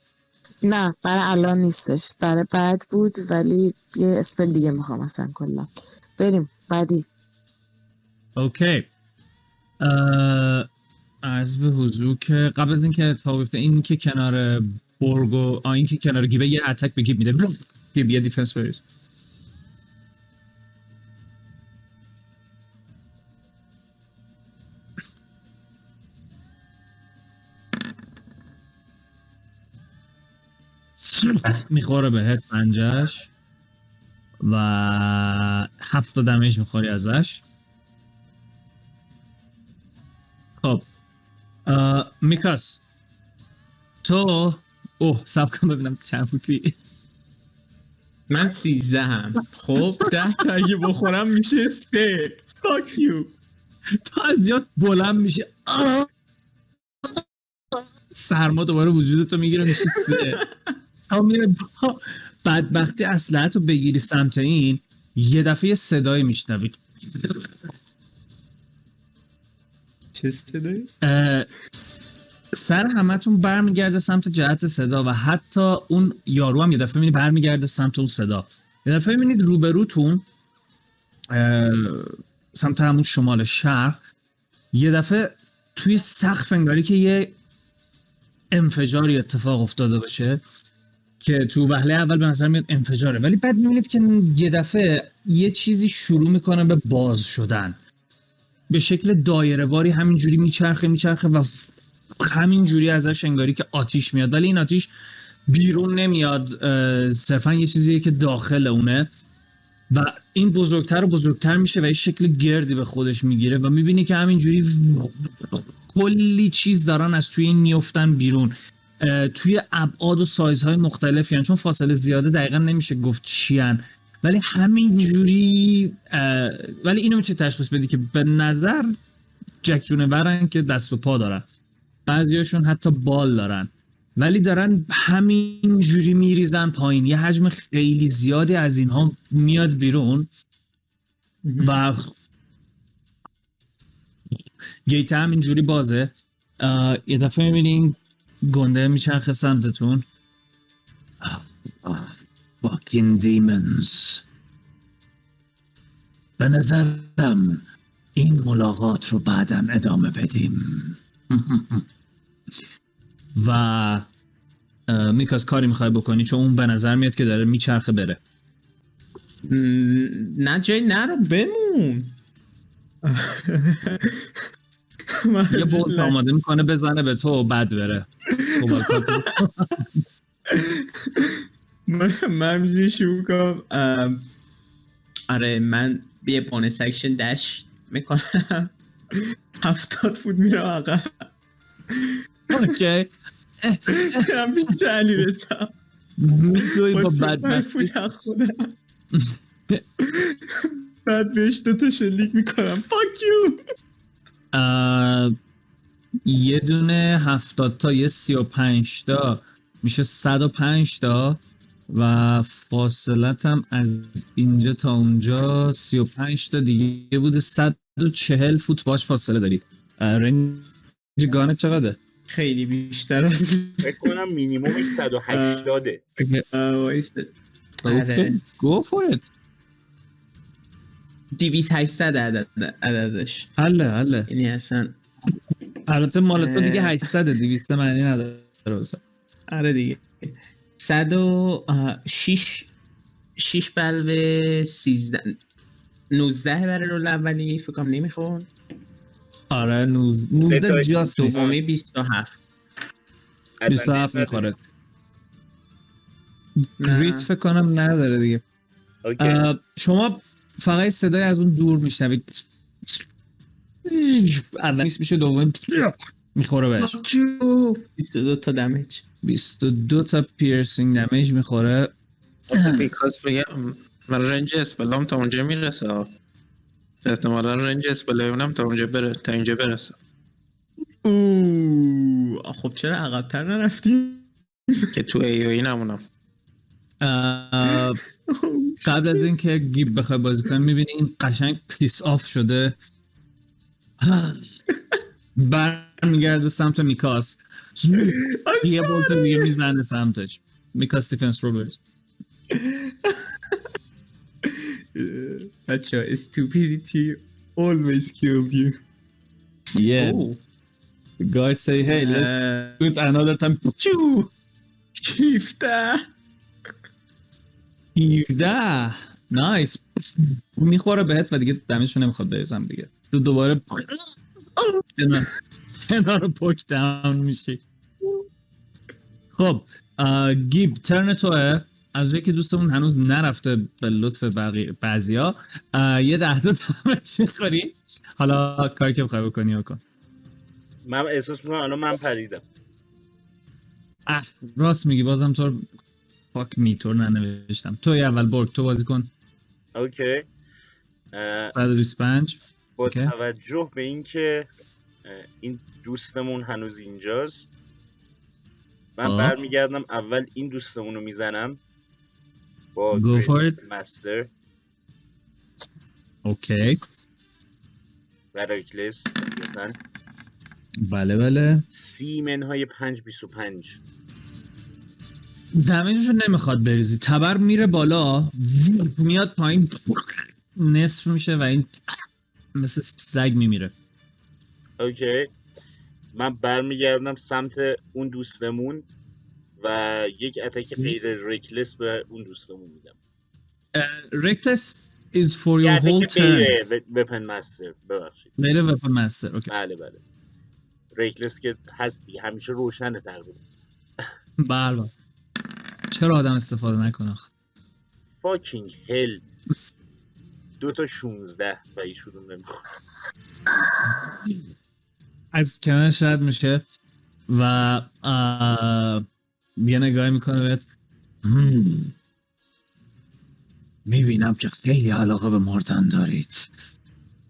نه برای الان نیستش. برای بعد بود ولی یه spell دیگه می‌خوام اصلا کلا. بریم بعدی. okay. عرض به حضور که قبل از اینکه اتفاق بیفته این که کنار برگو آه این که کنار گیبه یه attack به گیب میده. گیب یه defense بریز. می‌خوره بهت پنجش و هفت تا دمیج می‌خوری ازش. خب. میکاس تو اوه سب کن ببینم چند فوتی. من سیزده هم خب ده تا اگه بخورم میشه سه. فاک یو تا از جات بلند میشه! سرما دوباره وجودتو می‌گیره میشه سه. تا میره با بدبختی اسلحت رو بگیری سمت این یه دفعه یه صدایی میشنوید چه صدایی؟ سر همتون برمیگرده سمت جهت صدا و حتی اون یارو هم یه دفعه می‌بینی برمیگرده سمت اون صدا. یه دفعه می‌بینید روبروتون سمت همون شمال شرق یه دفعه توی سقف انگاری که یه انفجاری اتفاق افتاده باشه که تو وهله اول به نظر میاد انفجاره. ولی بعد می‌بینید که یه دفعه یه چیزی شروع می‌کنه به باز شدن. به شکل دایره واری همینجوری میچرخه میچرخه و همینجوری ازش انگاری که آتیش میاد. ولی این آتیش بیرون نمیاد صرفا یه چیزیه که داخل اونه. و این بزرگتر و بزرگتر میشه و یه شکل گردی به خودش می‌گیره و می‌بینی که همینجوری کلی چیز دارن از توی این میفتن بیرون. توی ابعاد و سایزهای مختلفی هن. چون فاصله زیاده دقیقا نمیشه گفت چیان ولی همینجوری اه، ولی اینو میشه تشخیص بدی که به نظر جک جونورن که دست و پا دارن. بعضیاشون حتی بال دارن. ولی دارن همینجوری میریزن پایین. یه حجم خیلی زیادی از اینها میاد بیرون و گیت هم اینجوری بازه. یه دفعه می‌بینین گنده میچرخه سمتتون. آه، آه، باک fucking demons. به نظرم این ملاقات رو بعدم ادامه بدیم. و میکاس کاری می‌خوای بکنی؟ چون اون به نظر میاد که داره میچرخه بره. نه جای نرو بمون. یه bolt آماده می‌کنه بزنه به تو و بعد بره. خب، من همینجوری شروع کنم. آره من یه bonus action dash می‌کنم. هفتاد فوت میره آقا okay. میرم پیش علی رسا میدوی با با بد فود از خودم بعد بهش دوتا شلیک می‌کنم. فاک یو یه دونه هفتاد تا یه سی و پنج تا. میشه صد و پنج تا. و فاصلت هم از اینجا تا اونجا سی و پنج تا دیگه بوده صد و چهل فوت باش فاصله داری اه، رنج گانه چقدره؟ خیلی بیشتر از فکر کنم مینیمومش 180 اه، وایسته. آره. گو فور ایت دیویس هشتصد عدد عددش حله حله یعنی اصلا البته مال تو دیگه اه. 800 200 معنی نداره. آره دیگه صد و آه، شیش شیش بلوه سیزده نوزده برای رول اولی فکر کنم نمیخون آره 19 سه تا 19 جاست نیست. دومی بیست و هفت. 27 می‌خوره. نه. گریت فکر کنم نداره دیگه. اوکی. شما فقط صدای از اون دور میشنوید. اولیش میشه دوم. می‌خوره بهش. بیست و دو تا دمج 22 تا پیرسینگ دمیج می‌خوره. بیکاز بگم من رنج اسپلام تا اونجا می‌رسه. احتمالا range spell ام تا اونجا بره تا اینجا برسه. اوه خب چرا عقبتر نرفتی؟ که تو AoE نمونم. قبل از اینکه گیب بخوای بازی کنی می‌بینی این قشنگ pissed off شده. برمیگرده سمت میکاس. یه bolt دیگه می‌زنه سمتش. میکاس defense رو بریز بچه ها stupidity always kills you. Yeah. اوه. The guy say, hey, let's اه، do it another time. Choo! شیفته 17 نایس می‌خوره بهت و دیگه دمشو نمی‌خواد بریزم دیگه. تو دوباره کنار- پوک داون میشی. خب گیب ترن توه. از جایی که دوستمون هنوز نرفته به لطف بقیه بعضیا یه ده تا دمش می‌خوری. حالا کاری که بخوای بکنی بکن من احساس می‌کنم الان من پریدم. اه راست میگی بازم تو فاک می تو ننوشتم. تو اول برگ تو بازی کن. اوکی. اه، 125 با. توجه به اینکه این دوستمون هنوز اینجاست. من. برمیگردم اول این دوستمون رو می‌زنم. با Go for it. مستر اوکی. و ریکلس لطفاً. بله بله. سی منهای پنج بیس و پنج. دمیجشو نمی‌خواد بریزی. تبر میره بالا. میاد پایین. نصف میشه و این مثل سگ میمیره. okay. من برمیگردم سمت اون دوستمون و یک attack غیر reckless به اون دوستمون میدم. reckless is for your whole turn. weapon master ببخشید. غیر weapon master okay. بله بله. reckless که هست دیگه. همیشه روشنه تقریبا. بله چرا آدم استفاده نکنه؟ فاکینگ هل دو تا 16 و هیچ کدوم نمی‌خواد. از کنارش رد میشه و یه نگاهی می‌کنه بهت. "هم، می‌بینم که خیلی علاقه به مردن دارید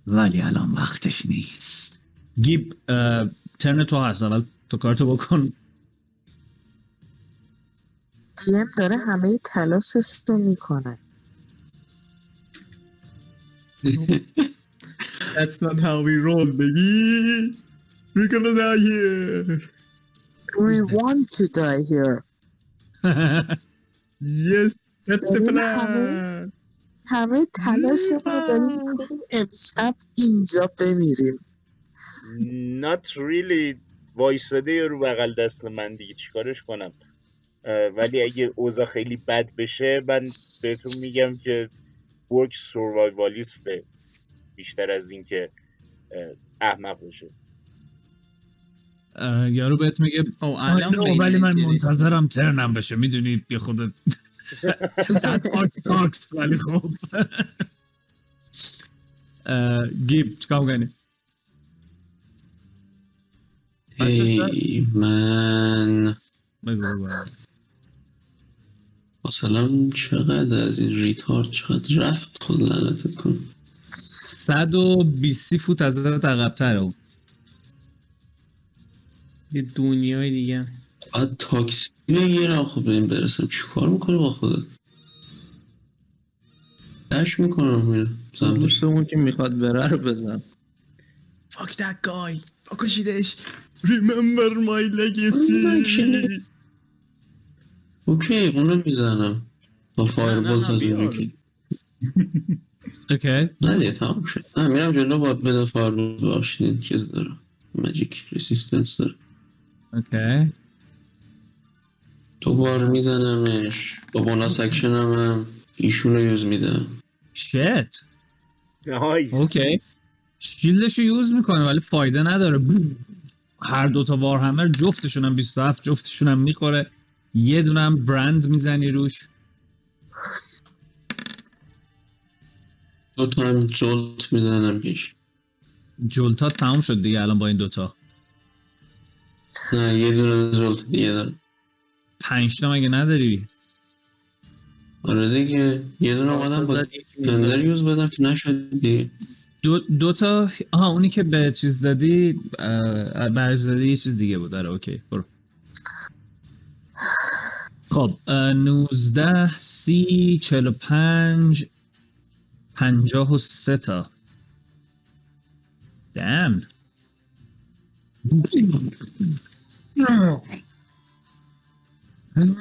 ولی الان وقتش نیست. گیب ترن تو هست. اول تو کارتو بکن. دیم داره همه تلاشش رو می‌کنه. That's not how we roll baby. We're gonna die here. We want to die here. Yes داریم همه همه تلاشمون رو داریم می‌کنیم امشب اینجا بمیریم not really وایساده رو بغل دست من دیگه. چیکارش کنم؟ ولی اگه اوضاع خیلی بد بشه من بهتون میگم که ورک سوروایوالیسته بیشتر از اینکه احمق باشه. یارو بهت میگه او به این ولی من. منتظرم ترنم بشه. می‌دونی یه خود ولی خب. اه، گیب چیکار می‌کنی؟ من. مثلا چقدر از این ریتارد چقدر رفت خود لعنتت کن. 120 فوت از عقب‌تره. او یه دنیای دیگه. باید تاکسی بگیرم خب به این برسم چیکار می‌کنه با خودت؟ dash می‌کنم میرم. سمتش دوستمون که می‌خواد بره رو بزن. Fuck that guy. بکشیدش. Remember my legacy. okay اونو می‌زنم. با fire نه، bolt نه، از بیار. اونجا که okay. نه دیگه تمام شد. نه میرم جلو باید بده fire bolt باشین چیز داره. magic resistance داره. okay. دوبار میزنمش. با بوناس اکشن هم, هم. ایشون رو یوز میدم. شت نایس. اوکی. شیلدش رو یوز می‌کنه ولی فایده نداره. هر دوتا وارهمر جفتشون هم 27 جفتشون هم می‌خوره. یه دونه هم برند می‌زنی روش. دو تا هم جولت می‌زنم پیش جلتات تموم شد دیگه الان با این دوتا نه یه دونه جولت دیگه دارم پنج تا مگه نداری؟ آره دیگه یه دونه اومدم با تندر یوز بدم که نشد دیگه دو, دو تا آها اونی که به چیز دادی برش دادی یه چیز دیگه بود. آره اوکی برو. خب اه، 19 سی 45 پنجاه و سه تا. دم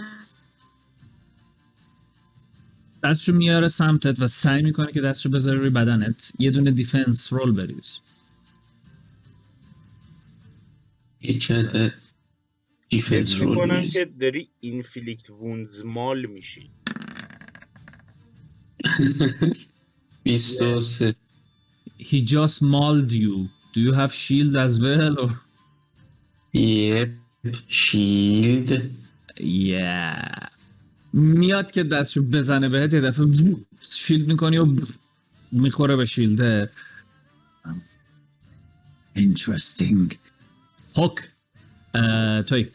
دستشو میاره سمتت و سعی می‌کنه که دستشو بذاره روی بدنت. یه دونه defense roll بریز یک عدد defense roll می‌کنم می‌ریزم. که داری inflict wounds مال میشی. 23 He just mauled you. Do you have shield as well or? یپ شیلد. Yeah. میاد که دستشو بزنه بهت یه دفعه شیلد می‌کنی و می‌خوره به شیلده Interesting. هوک توی.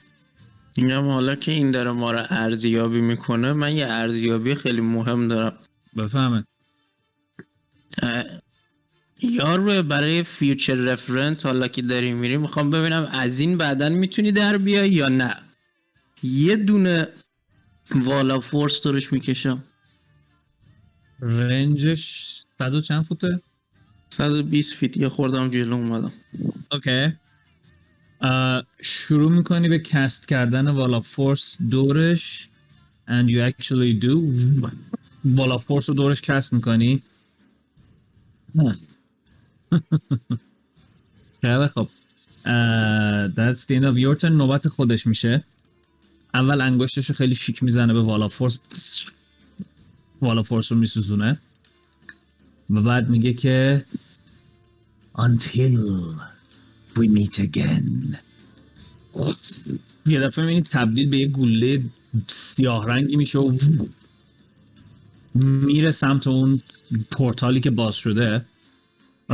میگم حالا که این داره ما رو ارزیابی می‌کنه من یه ارزیابی خیلی مهم دارم. بفهمه. اه، یار برای future reference حالا که داریم میریم می‌خوام ببینم از این بعدا می‌تونی در بیای یا نه. یه دونه Wall of Force دورش می‌کشم. range ش صد و چند فوته؟ 120 feet. یه خوردم جلو اومدم. okay. شروع می‌کنی به cast کردن Wall of Force دورش. And you actually do. Wall of Force رو دورش cast می‌کنی. خیلی خب that's the end of your turn. نوبت خودش میشه. اول انگشتش خیلی شیک می‌زنه به Wall of Force Wall of Force رو میسوزونه. و بعد میگه که until we meet again. یه دفعه می‌بینید تبدیل به یه گوله سیاه رنگی میشه و میره سمت اون پورتالی که باز شده.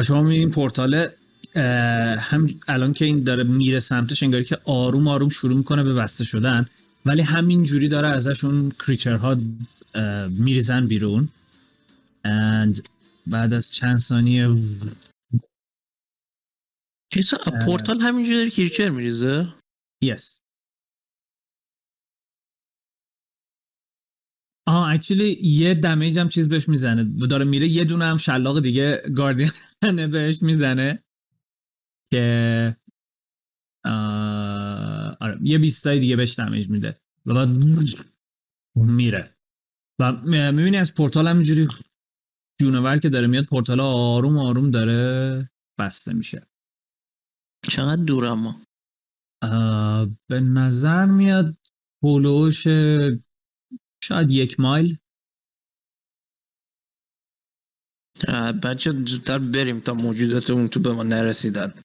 شما می‌بینید پورتال هم الان که این داره میره سمتش انگاری که آروم آروم شروع می‌کنه به بسته شدن ولی همین جوری داره ازشون کریچرها میریزن بیرون. And بعد از چند ثانیه کیسا پورتال همینجوری داره کریچر میریزه؟ Yes. آه اکچولی یه دمیج هم چیز بهش می‌زنه. داره میره یه دونه هم شلاق دیگه گاردین بهش می‌زنه که آه، آره یه بیستای دیگه بهش دمیج میده. و بعد میره. و می‌بینی از پورتال همینجوری جونور که داره میاد پورتال آروم آروم داره بسته میشه. چقدر دور اما؟ به نظر میاد هولوش شاید یک مایل. بچه زودتر بریم تا موجودات اون تو به ما نرسیدن.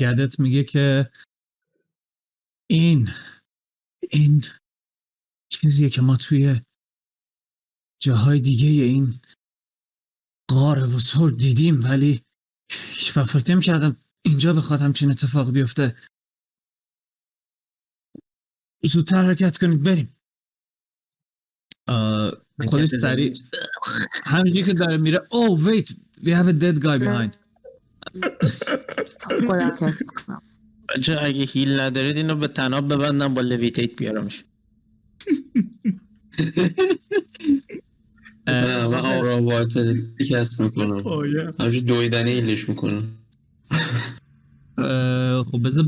گدت میگه که این این چیزیه که ما توی جاهای دیگه این غار بزرگ دیدیم ولی هیچ وقت فکر نمی‌کردم اینجا بخواد همچین اتفاق بیفته. زودتر حرکت کنید. بریم. خودش سریع. همینجوری که داره میره. Oh wait. We have a dead guy behind. خودم که می‌کنم. بچه اگه heal ندارید اینو به طناب ببندم با levitate بیارمش. من Aura Vitality cast می‌کنم. پایم. همچون دویدنی heal ش می‌کنم. خب بذار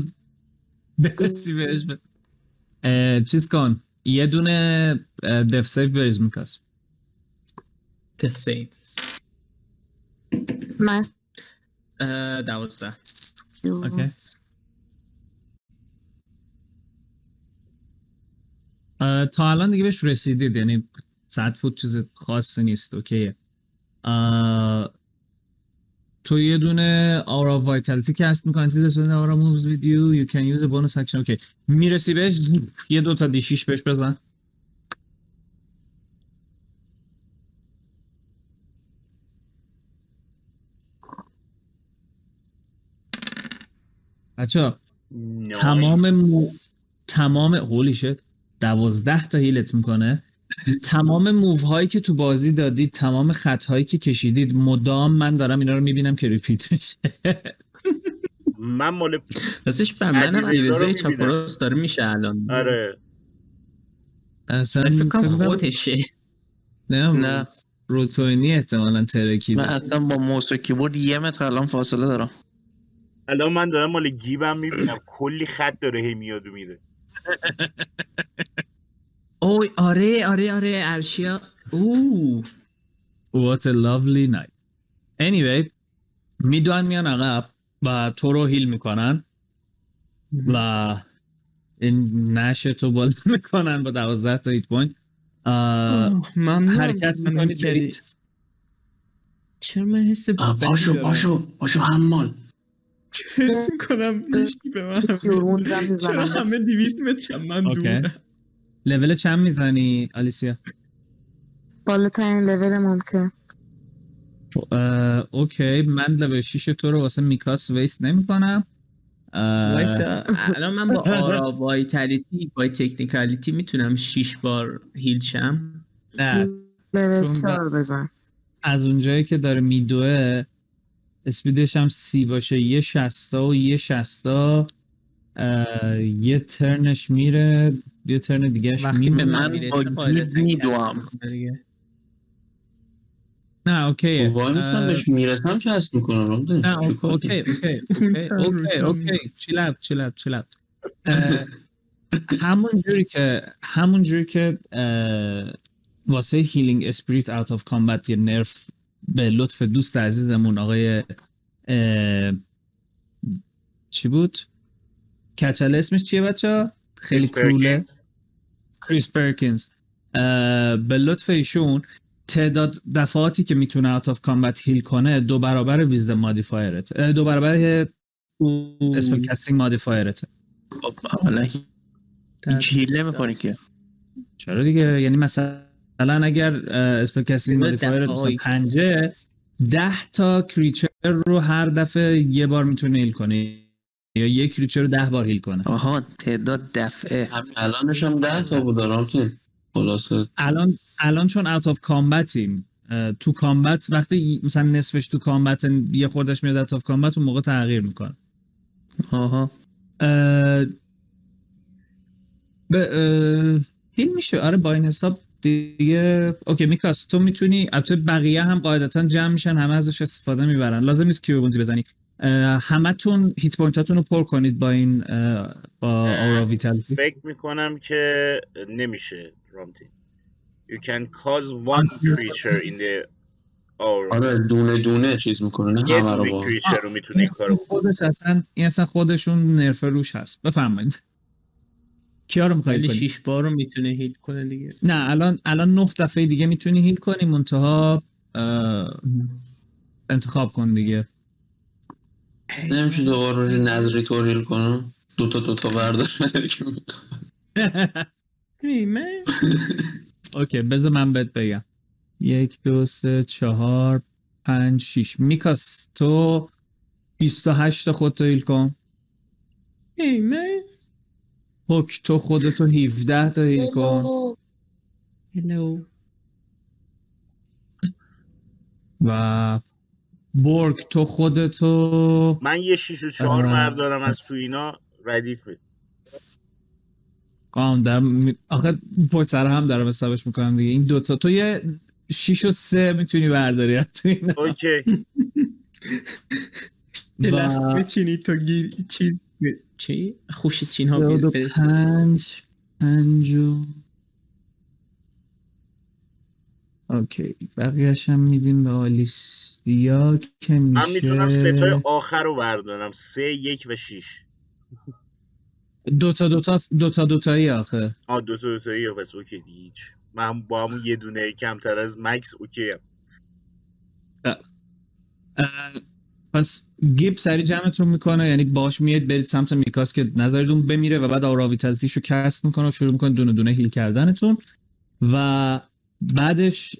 برسی بهش. ب- اه، چیز کن. یه دونه death save بریز میکاس Death save. من. دوازده. okay. تا الان دیگه بهش رسیدید یعنی 100 فوت چیز خاصی نیست okay ه. تو یه دونه Aura of Vitality cast می‌کنی. till the spell ends aura moves with you. You can use a bonus action. okay می‌رسی بهش؟ یه دو تا d 6 بهش بزن. بچه. تمام مو... تمام هولی شد دوازده تا هیلت می‌کنه. تمام موو هایی که تو بازی دادید تمام خط هایی که کشیدید مدام من دارم اینا رو می‌بینم که ریپیت میشه. من مال راستش به منم می‌بینم. چاپوروس داره میشه الان. آره. اصلا فکر کنم فکر کنم- خودشه. نه نه. روتوینی احتمالا ترکیده. من اصلا با موس و کیبورد یه متر الان فاصله دارم. الان من دارم مال گیمم می‌بینم. کلی خط داره هی میاد و میره. اوی آره آره آره ارشیا. Oh What a lovely night. Anyway می‌دونن میان عقب و تو رو heal می‌کنن و این نش تو بالا می‌کنن با دوازده تا hit point حرکت می‌کنید برید چرا من حس دارم؟ پاشو پاشو حمال. حس می‌کنم؟ به من. چرا همه دیویست متر من. دورم لول چند می‌زنی آلیسیا؟ بالاترین لول ممکن. اه، اوکی من لول 6 تو رو واسه میکاس ویست نمی کنم الان من با آرا وایتالیتی با تکنیکالیتی می‌تونم 6 بار هیل شم؟ نه. لول چون چهار بزن. از اونجایی که داره میدوه اسپیدش هم سی باشه. یه شستا و یه شستا یه ترنش میره. یه ترن دیگهش وقتی به من میدوام. نه اوکیه. وای میستم اه، بهش می‌رسم کست می‌کنم. نه او- اوکی اوکی اوکی اوکی اوکی چیل اوت چیل اوت چیل اوت همون جوری که همون جوری که واسه Healing Spirit out of combat یه nerf به لطف دوست عزیزمون آقای اه، چی بود؟ کچل اسمش چیه بچه خیلی cruel ه کریس پرکینز به لطف ایشون تعداد دفعاتی که می‌تونه out of combat heal کنه دو برابر wisdom modifier ت دو برابر spell casting modifier ت خب حالا هیچ heal نمی‌کنی که. چرا دیگه؟ یعنی مثلا اگر spell تعداد modifier ت. پنجه ده تا creature رو هر دفعه یه بار می‌تونه heal کنه یا یک creature رو ده بار heal کنه آها تعداد دفعه. الانش هم ده تا بود رامتین خلاصه. الان الان چون out of combat یم تو combat وقتی مثلا نصفش تو combat یه خوردش میاد out of combat اون موقع تغییر می‌کنه. آها. به heal میشه. آره با این حساب دیگه. okay میکاس تو می‌تونی البته بقیه هم قاعدتا جمع میشن همه ازش استفاده می‌برن. لازم نیست Cure Wounds بزنی. اه، همتون hit point اتون رو پر کنید با این با Aura of Vitality فکر می‌کنم که نمیشه رامتین. You can cause one creature in the aura. آره دونه دونه چیز می‌کنه نه یه همه رو creature رو می‌تونه این کارو بکنه خودش اصلا این اصلا خودشون نرفه روش هست. بفرمایید. کیا رو می‌خواید ولی کنید شیش بار رو می‌تونه هیل کنه دیگه. نه الان الان نه دفعه دیگه می‌تونی هیل کنی منتها انتخاب کن دیگه. نمیشه دوباره روی نظری توریل کنم دوتا دوتا بردار که من اوکی بذار من بهت بگم. یک دو سه چهار پنج شیش میکاس تو 28 خودتو هیل کن. من پوک تو خودتو 17 تا هیل کن. هلو و برگ تو خودتو. من یه شیش و چهار آه. بردارم از تو اینا ردیفه قام دارم. می- آخه پشت سر هم دارم حسابش می‌کنم دیگه. این دوتا. تو یه شیش و سه می‌تونی برداری از تو اینا. اوکی. بچینی تو گیر چیز چی؟ خوش چین ها پنج. پنج و اوکی. بقیهش هم میدیم به آلیسیا که میشه. من می‌تونم ستای آخر رو بردارم. سه یک و شیش. دوتا دوتا دوتا دوتایی آخه. آه دوتا دوتایی پس okay. هیچ. من با همون یه دونه کمتر از max okay. هم. پس گیب سری جمعتون می‌کنه یعنی باش میاد برید سمت میکاس که نظرتون بمیره و بعد aura vitality شو cast می‌کنه و شروع می‌کنه دونه دونه heal کردنتون. و بعدش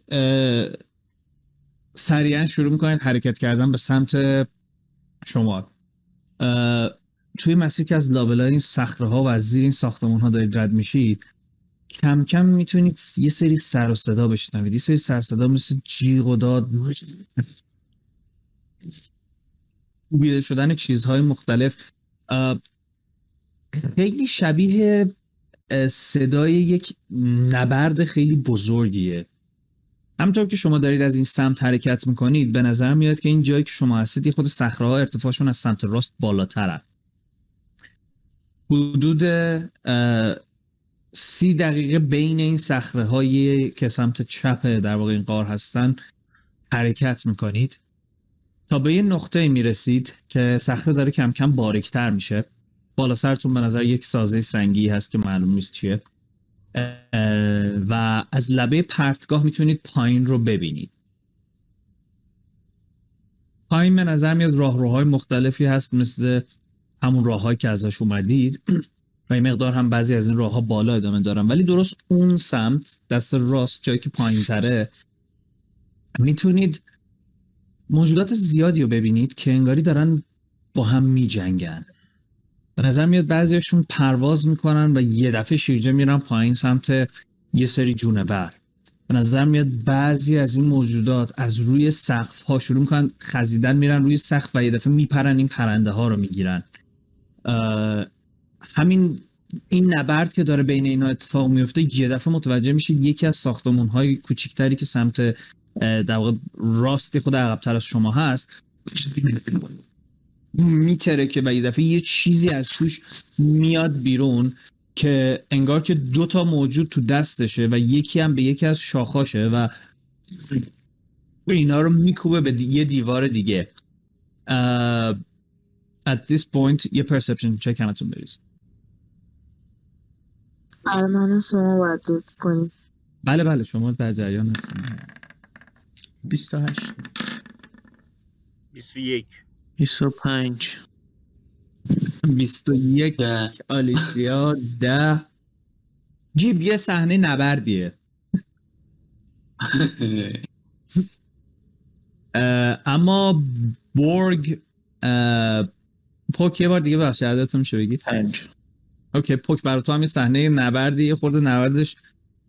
سریعا شروع می‌کنید حرکت کردن به سمت شمال. توی مسیر که از لابلای این صخره ها و از زیر این ساختمون ها دارید رد میشید کم کم می‌تونید یه سری سر و صدا بشنوید. یه سری سر صدا مثل جیغ و داد بیده شدن چیزهای مختلف. خیلی شبیه صدای یک نبرد خیلی بزرگیه. همطور که شما دارید از این سمت حرکت می‌کنید به نظر میاد که این جایی که شما هستید خود صخره ها ارتفاعشون از سمت راست بالاتره. حدود سی دقیقه بین این صخره هایی که سمت چپ در واقع این قار هستن حرکت می‌کنید. تا به یه نقطه می‌رسید که صخره داره کم کم باریکتر میشه. بالا سرتون به نظر یک سازه سنگی هست که معلوم نیست چیه. و از لبه پرتگاه می‌تونید پایین رو ببینید. پایین به نظر میاد راهروهای مختلفی هست مثل همون راههایی که ازش اومدید. و این مقدار هم بعضی از این راه ها بالا ادامه دارن. ولی درست اون سمت دست راست جایی که پایین تره می‌تونید موجودات زیادی رو ببینید که انگاری دارن با هم می جنگن به نظر میاد بعضیشون پرواز می‌کنن و یه دفعه شیرجه میرن پایین سمت یه سری جونور به نظر میاد بعضی از این موجودات از روی سقف ها شروع می‌کنن خزیدن میرن روی سقف و یه دفعه میپرن این پرنده ها رو می‌گیرن. همین این نبرد که داره بین اینا اتفاق میفته یه دفعه متوجه میشه یکی از ساختمون های کوچیکتری که سمت در واقع راستی خود عقبتر از شما هست. میتره که و یه دفعه یه چیزی از توش میاد بیرون که انگار که دو تا موجود تو دستشه و یکی هم به یکی از شاخاشه و اینا رو میکوبه به دی- یه دیوار دیگه. Uh, at this point یه perception check همتون بریز. برای من شما باید لطف کنید بله بله شما در جریان هستین. 28 21 25 21 ده. آلیسیا ده. جیب یه صحنه نبردیه. اما بورگ پوک یه بار دیگه بخش عددتون میشه بگید؟ 5 اوکی پوک برای تو هم یه صحنه نبردی یه خورده نبردش.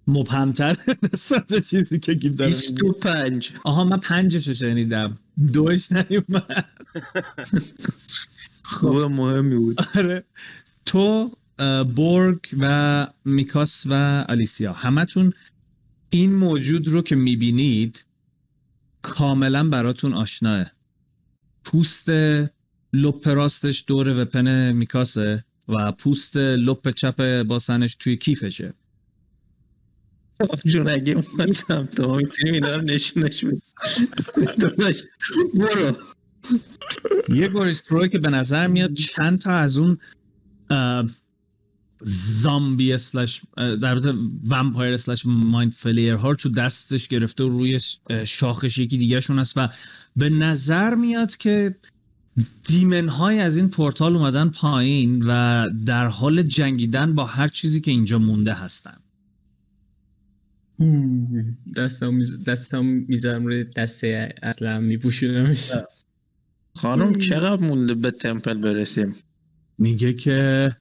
مبهمتر نسبت به چیزی که گیب داره میگه. 25 آها من پنجش رو شنیدم. دوش نیومد. خوب مهمی بود. آره. تو بورگ و میکاس و آلیسیا همتون این موجود رو که می‌بینید کاملا براتون آشناه. پوست لپ راستش دور وپن میکاسه و پوست لپ چپ باسنش توی کیفشه. جون اگه اومد سمت ما می‌تونیم اینا رو نشونش برو. یه گوریسترو که به نظر میاد چند تا از اون زامبی اسلش در vampire slash mind flayer ها تو دستش گرفته و روی شاخش یکی دیگه شون است و به نظر میاد که demon های از این پورتال اومدن پایین و در حال جنگیدن با هر چیزی که اینجا مونده هستن. دستم میز... دستم می‌ذارم روی دسته اصلا میپوشونمش. خانم چقدر مونده به temple برسیم؟ میگه که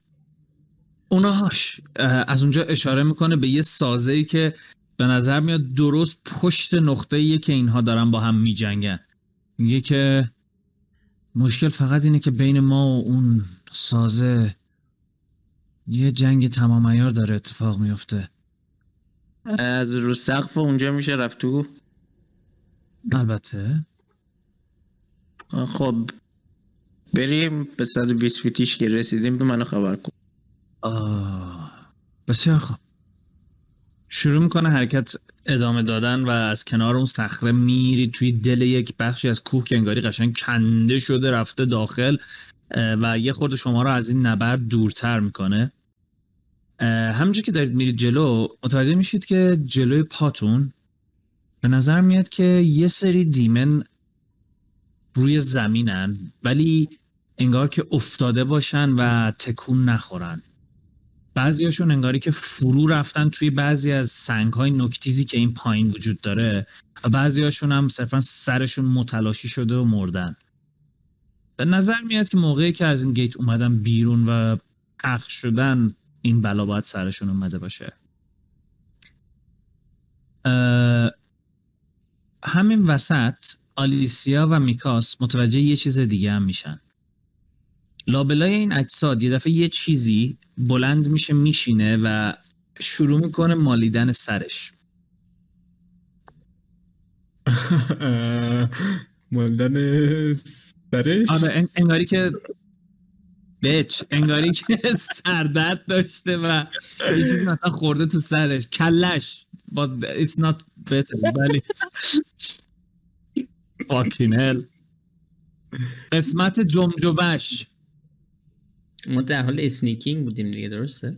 اونهاش از اونجا اشاره می‌کنه به یه سازه ای که به نظر میاد درست پشت نقطه ایه که اینها دارن با هم میجنگن. میگه که مشکل فقط اینه که بین ما و اون سازه یه جنگ تمام عیار داره اتفاق میفته از رو سقف اونجا میشه رفت تو البته. خب بریم به 120 فیتیش که رسیدیم به منو خبر کن. آه. بسیار خوب. شروع می‌کنه حرکت ادامه دادن و از کنار اون صخره میری توی دل یک بخشی از کوه که انگاری قشنگ کنده شده رفته داخل و یه خورده شما رو از این نبرد دورتر می‌کنه. همونجور که دارید میرید جلو متوجه میشید که جلوی پاتون به نظر میاد که یه سری دیمن روی زمینن ولی انگار که افتاده باشن و تکون نخورن. بعضیاشون انگاری که فرو رفتن توی بعضی از سنگ های نکتیزی که این پایین وجود داره و بعضیاشون هم صرفا سرشون متلاشی شده و مردن. به نظر میاد که موقعی که از این گیت اومدن بیرون و پخش شدن این بلا باید سرشون اومده باشه. همین وسط آلیسیا و میکاس متوجه یه چیز دیگه هم میشن. لابلای این اجساد یه دفعه یه چیزی بلند میشه میشینه و شروع می‌کنه مالیدن سرش. مالدن سرش؟ آره ان- انگاری که بچ انگاری که سردرد داشته و یه چیزی مثلا خورده تو سرش. کلش. با it's not better ولی fucking hell. قسمت جمجبش ما در حال اسنیکینگ بودیم دیگه درسته؟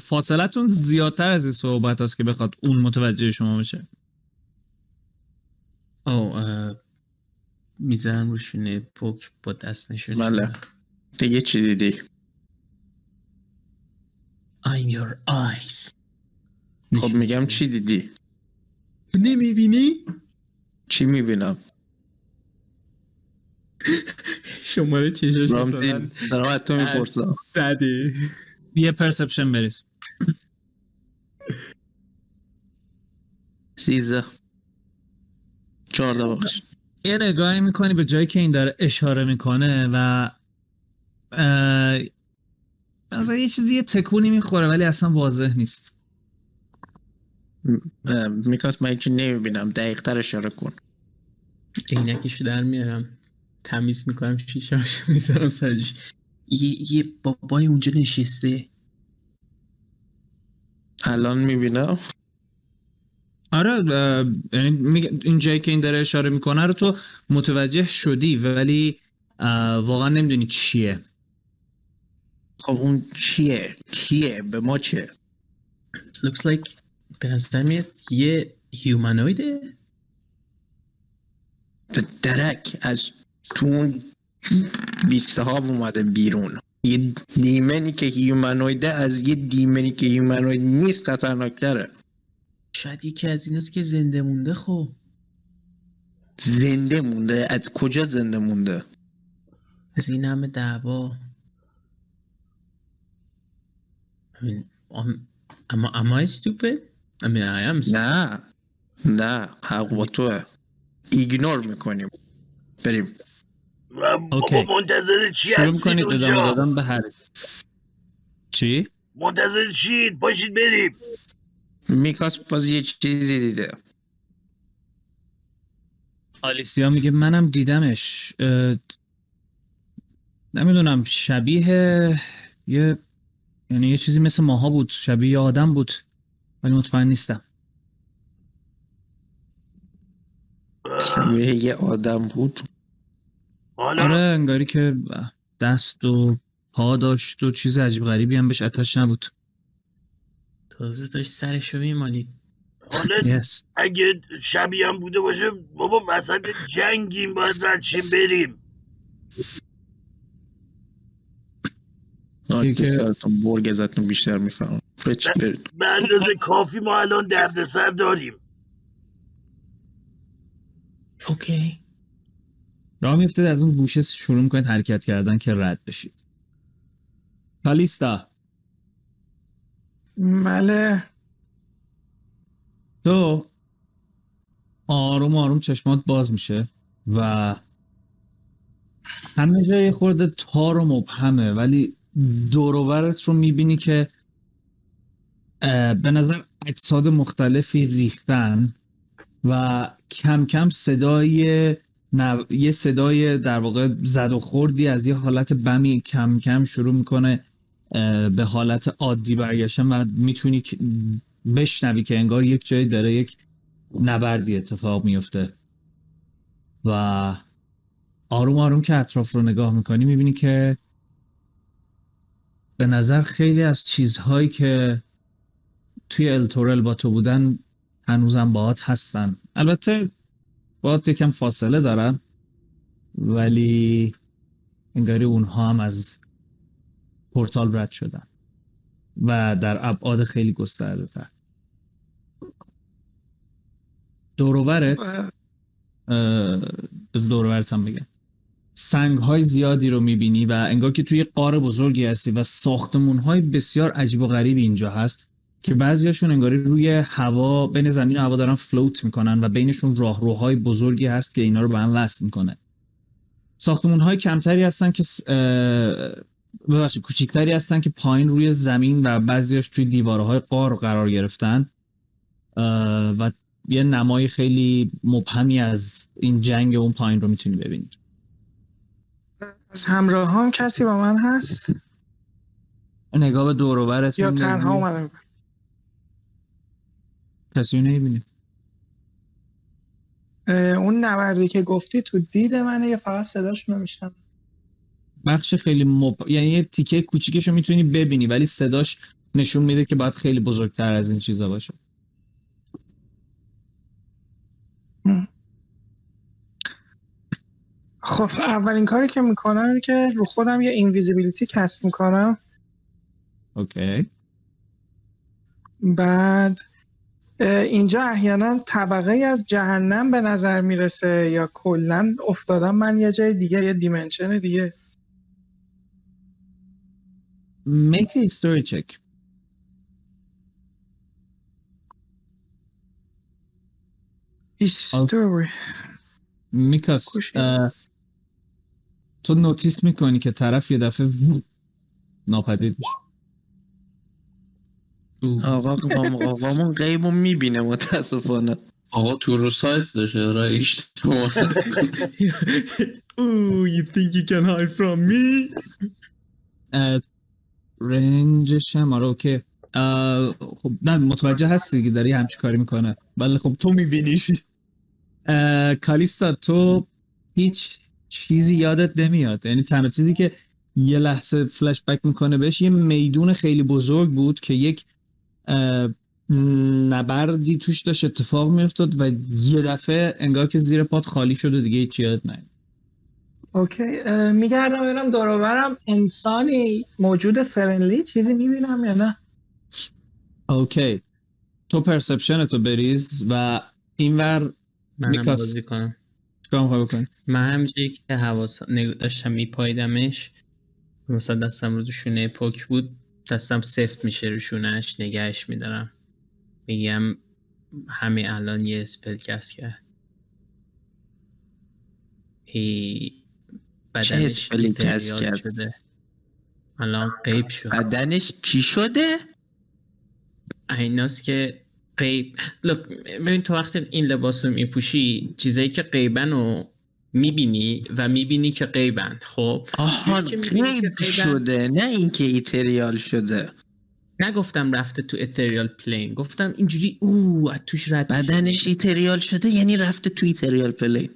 فاصلتون زیادتر از این صحبت هست که بخواد اون متوجه شما بشه. او می‌ذارم روشونه پوک با دست نشون بله. دیگه چی دیدی I'm your eyes. خب میگم چی دیدی نمی‌بینی؟ چی می‌بینم شماره چشاش مثلا دارم از تو می‌پرسم زده یه پرسپشن بریز سیزده چهارده بخش یه نگاهی می‌کنی به جایی که این داره اشاره می‌کنه و مثلا یه چیزی یه تکونی می‌خوره ولی اصلا واضح نیست. میکاس من هیچی نمی‌بینم. دقیق تر اشاره کن. عینکشو در میارم. تمیز می‌کنم. شیشاش می‌ذارم سرجش یه, یه بابای اونجا نشسته. الان می‌بینم. آره یعنی میگه- این جایی که این داره اشاره می‌کنه رو تو متوجه شدی ولی واقعا نمی‌دونی چیه. خب اون چیه کیه؟ به ما چه looks like به نظر میاد یه هیومانویده به درک از تو اون بیسته ها اومده بیرون. یه دیمنی که هیومانویده از یه دیمنی که هیومانوید نیست خطرناکتره. شاید یکی از ایناست که زنده مونده خب. زنده مونده؟ از کجا زنده مونده؟ از این همه دعوا I mean, am, am, am I stupid? I mean, I am stupid. نه. نه حق با توه. ایگنور می‌کنیم. بریم. اوکی. منتظر چی شروع ادامه اونجا؟ دادن به هر چی؟ منتظر چید؟ باشید بریم. میکاس باز یه چیزی دیده. آلیسیا میگه منم دیدمش. اه، نمی‌دونم شبیه یه یعنی یه چیزی مثل ماها بود شبیه یه آدم بود ولی مطمئن نیستم. شبیه یه آدم بود؟ حالا آره انگاری که دست و پا داشت و چیز عجیب غریبی هم بهش اتش نبود. تازه داشت سرشو میمالید حالا yes. اگه شبیه هم بوده باشه بابا وسط جنگیم باید شیم بریم. سرتون برگ ازتون بیشتر برید به اندازه کافی ما الان دردسر داریم اوکی راه میفتید از اون گوشه شروع می‌کنید حرکت کردن که رد بشید کالیستا بله تو آروم آروم چشمات باز میشه و همه جای خورده تار و مبهمه ولی دوروورت رو می‌بینی که به نظر اجساد مختلفی ریختن و کم کم صدای نو... یه صدای در واقع زد و خوردی از یه حالت بمی کم کم شروع می‌کنه به حالت عادی برگشتن و می‌تونی بشنوی که انگار یک جایی داره یک نبردی اتفاق میفته و آروم آروم که اطراف رو نگاه می‌کنی می‌بینی که به نظر خیلی از چیزهایی که توی التورل با تو بودن هنوزم باهات هستن. البته باهات یکم فاصله دارن ولی انگاری اونها هم از پورتال رد شدن و در ابعاد خیلی گسترده تر دوروورت بز دوروورت هم بگم. سنگ های زیادی رو می‌بینی و انگار که توی قار بزرگی هستی و ساختمون های بسیار عجیب و غریبی اینجا هست که بعضیاشون انگاری روی هوا بین زمین و هوا دارن فلوت می‌کنن و بینشون راهروهای بزرگی هست که اینا رو به هم وصل می‌کنه. ساختمون های کمتری هستن که ببخشید کوچیکتری هستن که پایین روی زمین و بعضیاش توی دیوارهای قار قرار گرفتن. و یه نمای خیلی مبهمی از این جنگ اون پایین رو می‌تونی ببینی. از همراه هم کسی با من هست؟ نگاه به دور و برت یا تنها اومدم. کسی نمی‌بینی. اون نبردی که گفتی تو دید منه یا فقط صداشون رو میشنم بخش خیلی مب... یعنی یه تیکه کوچیکش رو می‌تونی ببینی ولی صداش نشون میده که باید خیلی بزرگتر از این چیزا باشه. خب اولین کاری که می‌کنم اینه که رو خودم یه invisibility cast می‌کنم. okay. بعد اینجا احیانا طبقه از جهنم به نظر می‌رسه یا کلا افتادم من یه جای دیگه یه دیمنشن دیگه. Make a history check. میکاس کوشی. تو نوتیس می‌کنی که طرف یه دفعه ناپدید میشه. آقا آقامون غیب رو می‌بینه متاسفانه. آقا تو رو سایت داشته رای اشتباه Ooh, you think you can hide from me? رنجش هم آره اوکی. خب نه متوجه هستی دیگه داری همچی کاری می‌کنه. ولی خب تو میبینیش. کالیستا تو هیچ چیزی یادت نمیاد. یعنی تنها چیزی که یه لحظه فلش بک می‌کنه بهش یه میدون خیلی بزرگ بود که یک نبردی توش داشت اتفاق میافتاد و یه دفعه انگار که زیر پات خالی شد و دیگه هیچ یادت نیاد. okay میگردم ببینم دوروبرم انسانی موجود friendly چیزی می‌بینم یا نه؟ okay تو perception تو بریز و اینور منم میکاس. بازی کنم. چیکار می‌خوای بکنی؟ من همینجایی که حواس داشتم میپایدمش مثلا دستم رو تو شونه پوک بود دستم سفت میشه رو شونهش نگهش میدارم. میگم همین الان یه اسپل کست کرد. ای بدنش ایتریال کرد؟ شده. الان قیب شد. بدنش چی شده؟ ایناست که غیب لک ببین تو وقتی این لباس رو میپوشی چیزایی که غیبن و می‌بینی و می‌بینی که غیبن خب آها غیبن- شده نه اینکه ethereal شده نگفتم رفته تو ethereal plane گفتم اینجوری او از توش رد. بدنش ethereal شده یعنی رفته تو ethereal plane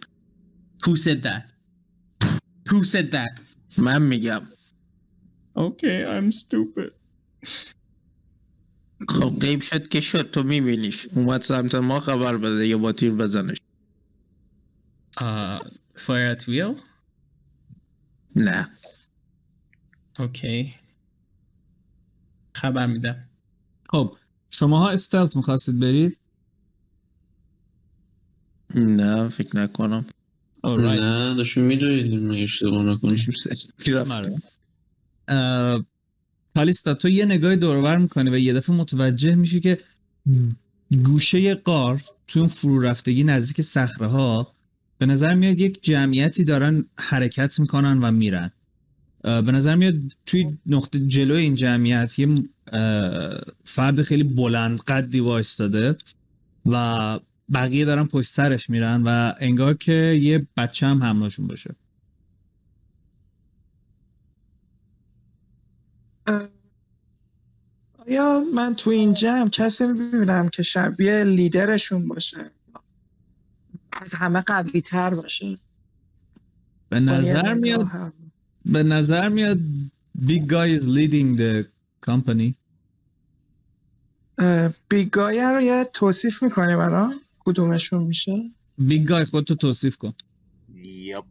Who said that? Who said that? من میگم Okay, I'm stupid. خب غیب شد که شد. تو میبینیش. اومد سمت ما خبر بده یا با تیر بزنش. fire at will? نه. Okay. خبر میدم. خب شماها استلت می‌خواستید برید؟ نه فکر نکنم. نه داشتیم میدویدیم اشتباه نکنیم. کالیستا تو یه نگاه دورور می‌کنی و یه دفعه متوجه میشی که گوشه غار توی اون فرو رفتگی نزدیک صخره ها به نظر میاد یک جمعیتی دارن حرکت می‌کنن و میرن. به نظر میاد توی نقطه جلوی این جمعیت یه فرد خیلی بلند قدی وایستاده و بقیه دارن پشت سرش میرن و انگار که یه بچه هم همراهشون باشه. آیا من تو این جمع کسی می‌بینم که شبیه لیدرشون باشه؟ از همه قوی تر باشه. به نظر میاد به نظر میاد big guy is leading the company. بیگای رو یه توصیف می‌کنی برام؟ کدومشون میشه؟ Big guy خودتو توصیف کن. یپ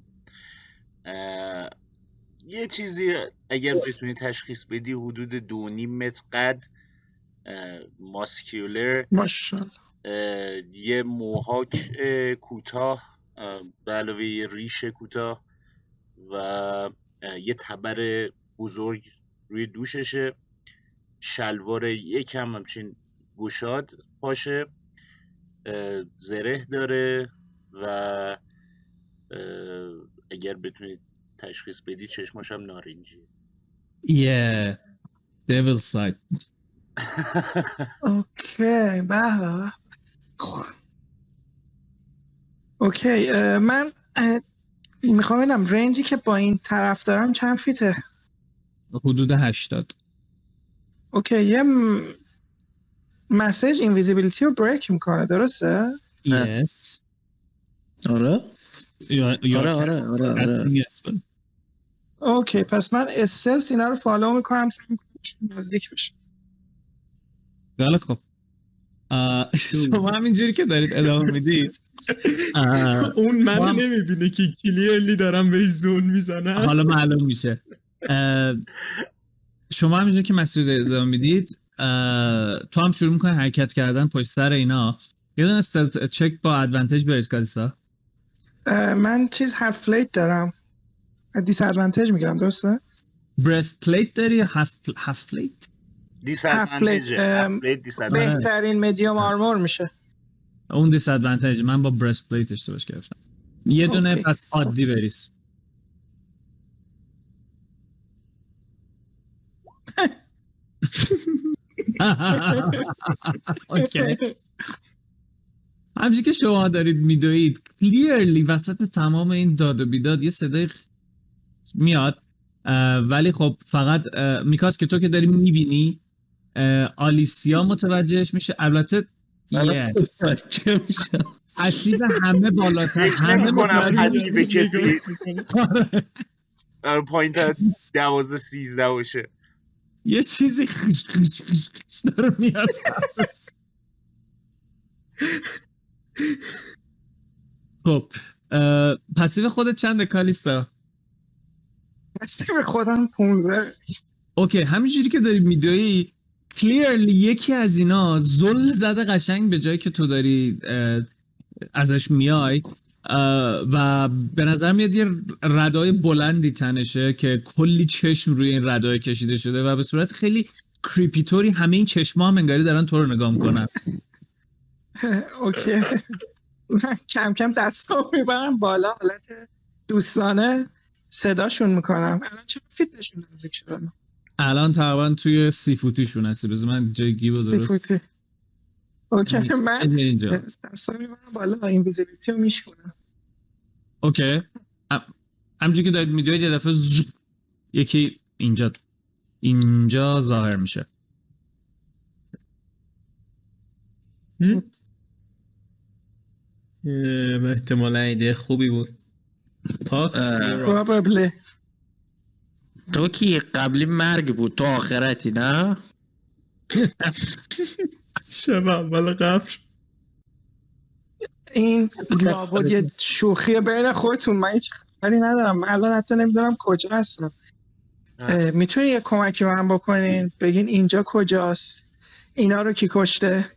یه چیزی اگر بتونی تشخیص بدی حدود دو نیم متر قد ماسکیولر یه موهاک اه، کوتاه اه، به علاوه یه ریش کوتاه و یه تبر بزرگ روی دوششه. شلوار یکم همچین گشاد پاشه زره داره و اگر بتونید تشخیص بدی چشماش هم نارنجی. yeah devil side اوکی به. okay من می‌خوام ببینم range ی که با این طرف دارم چند feet ه؟ حدود 80 okay یه message invisibility رو break می‌کنه درسته؟ yes. آره؟ You're- you're آره آره آره آره casting a spell. okay پس من stealth اینا رو follow می‌کنم سعی می‌کنم نزدیک بشه خیلی خب. اه، شما همینجوری که دارید ادامه می‌دید. اون من هم- نمی‌بینه که clearly دارم بهش زوم می‌زنم. حالا معلوم میشه. شما همینجوری که مسیر ادامه می‌دید تو هم شروع می‌کنی حرکت کردن پشت سر اینا. یه دونه چک با advantage برید کالیسا. من چیز half plate دارم. disadvantage می‌گیرم درسته؟ breastplate داری یا half half plate disadvantage ه بهترین medium armor میشه. اون disadvantage من با breastplate اشتباهش گرفتم. یه دونه okay. پس عادی بریز. okay. همچی که شما دارید میدوید clearly وسط تمام این داد و بیداد یه صدای میاد ولی خب فقط میکاس که تو که داری می‌بینی آلیسیا متوجهش میشه. البته اسیب همه بالاتر همه متوجه- اسیب کسی پایین تا دوازده سیزده باشه. یه چیزی خش خش خش خش داره میاد. خب passive خودت چنده کالیستا؟ هستی به خودم 15 okay همینجوری که داری میدوی clearly یکی از اینا زل زده قشنگ به جایی که تو داری ازش میای و به نظر میاد یه ردای بلندی تنشه که کلی چشم روی این ردای کشیده شده و به صورت خیلی creepy طوری همه این چشما هم انگاری دارن تو رو نگاه می‌کنن. okay. من کم کم دستام می‌برم بالا حالت دوستانه. صداشون می‌کنم. الان چه feet شون نزدیک شدن الان تقریبا توی سی فوتیشون هستی. بذار من جای گیبو سی درست فوتی okay اینجا. من اینجا. دستام می‌برم بالا invisibility رو میشکنم. okay. ام- همونجوری که دارید میدوید یه دفعه یکی اینجا اینجا ظاهر میشه. احتمالا ایده خوبی بود. Probably. تو کی قبلی مرگ بود؟ تو آخرتی نه؟ شب اول قبر این لابد یه شوخی بین خودتون. من هیچ خبری ندارم. من الان حتی نمی‌دونم کجا هستم. می‌تونی یه کمکی به من بکنین؟ بگین اینجا کجاست؟ اینا رو کی کشته؟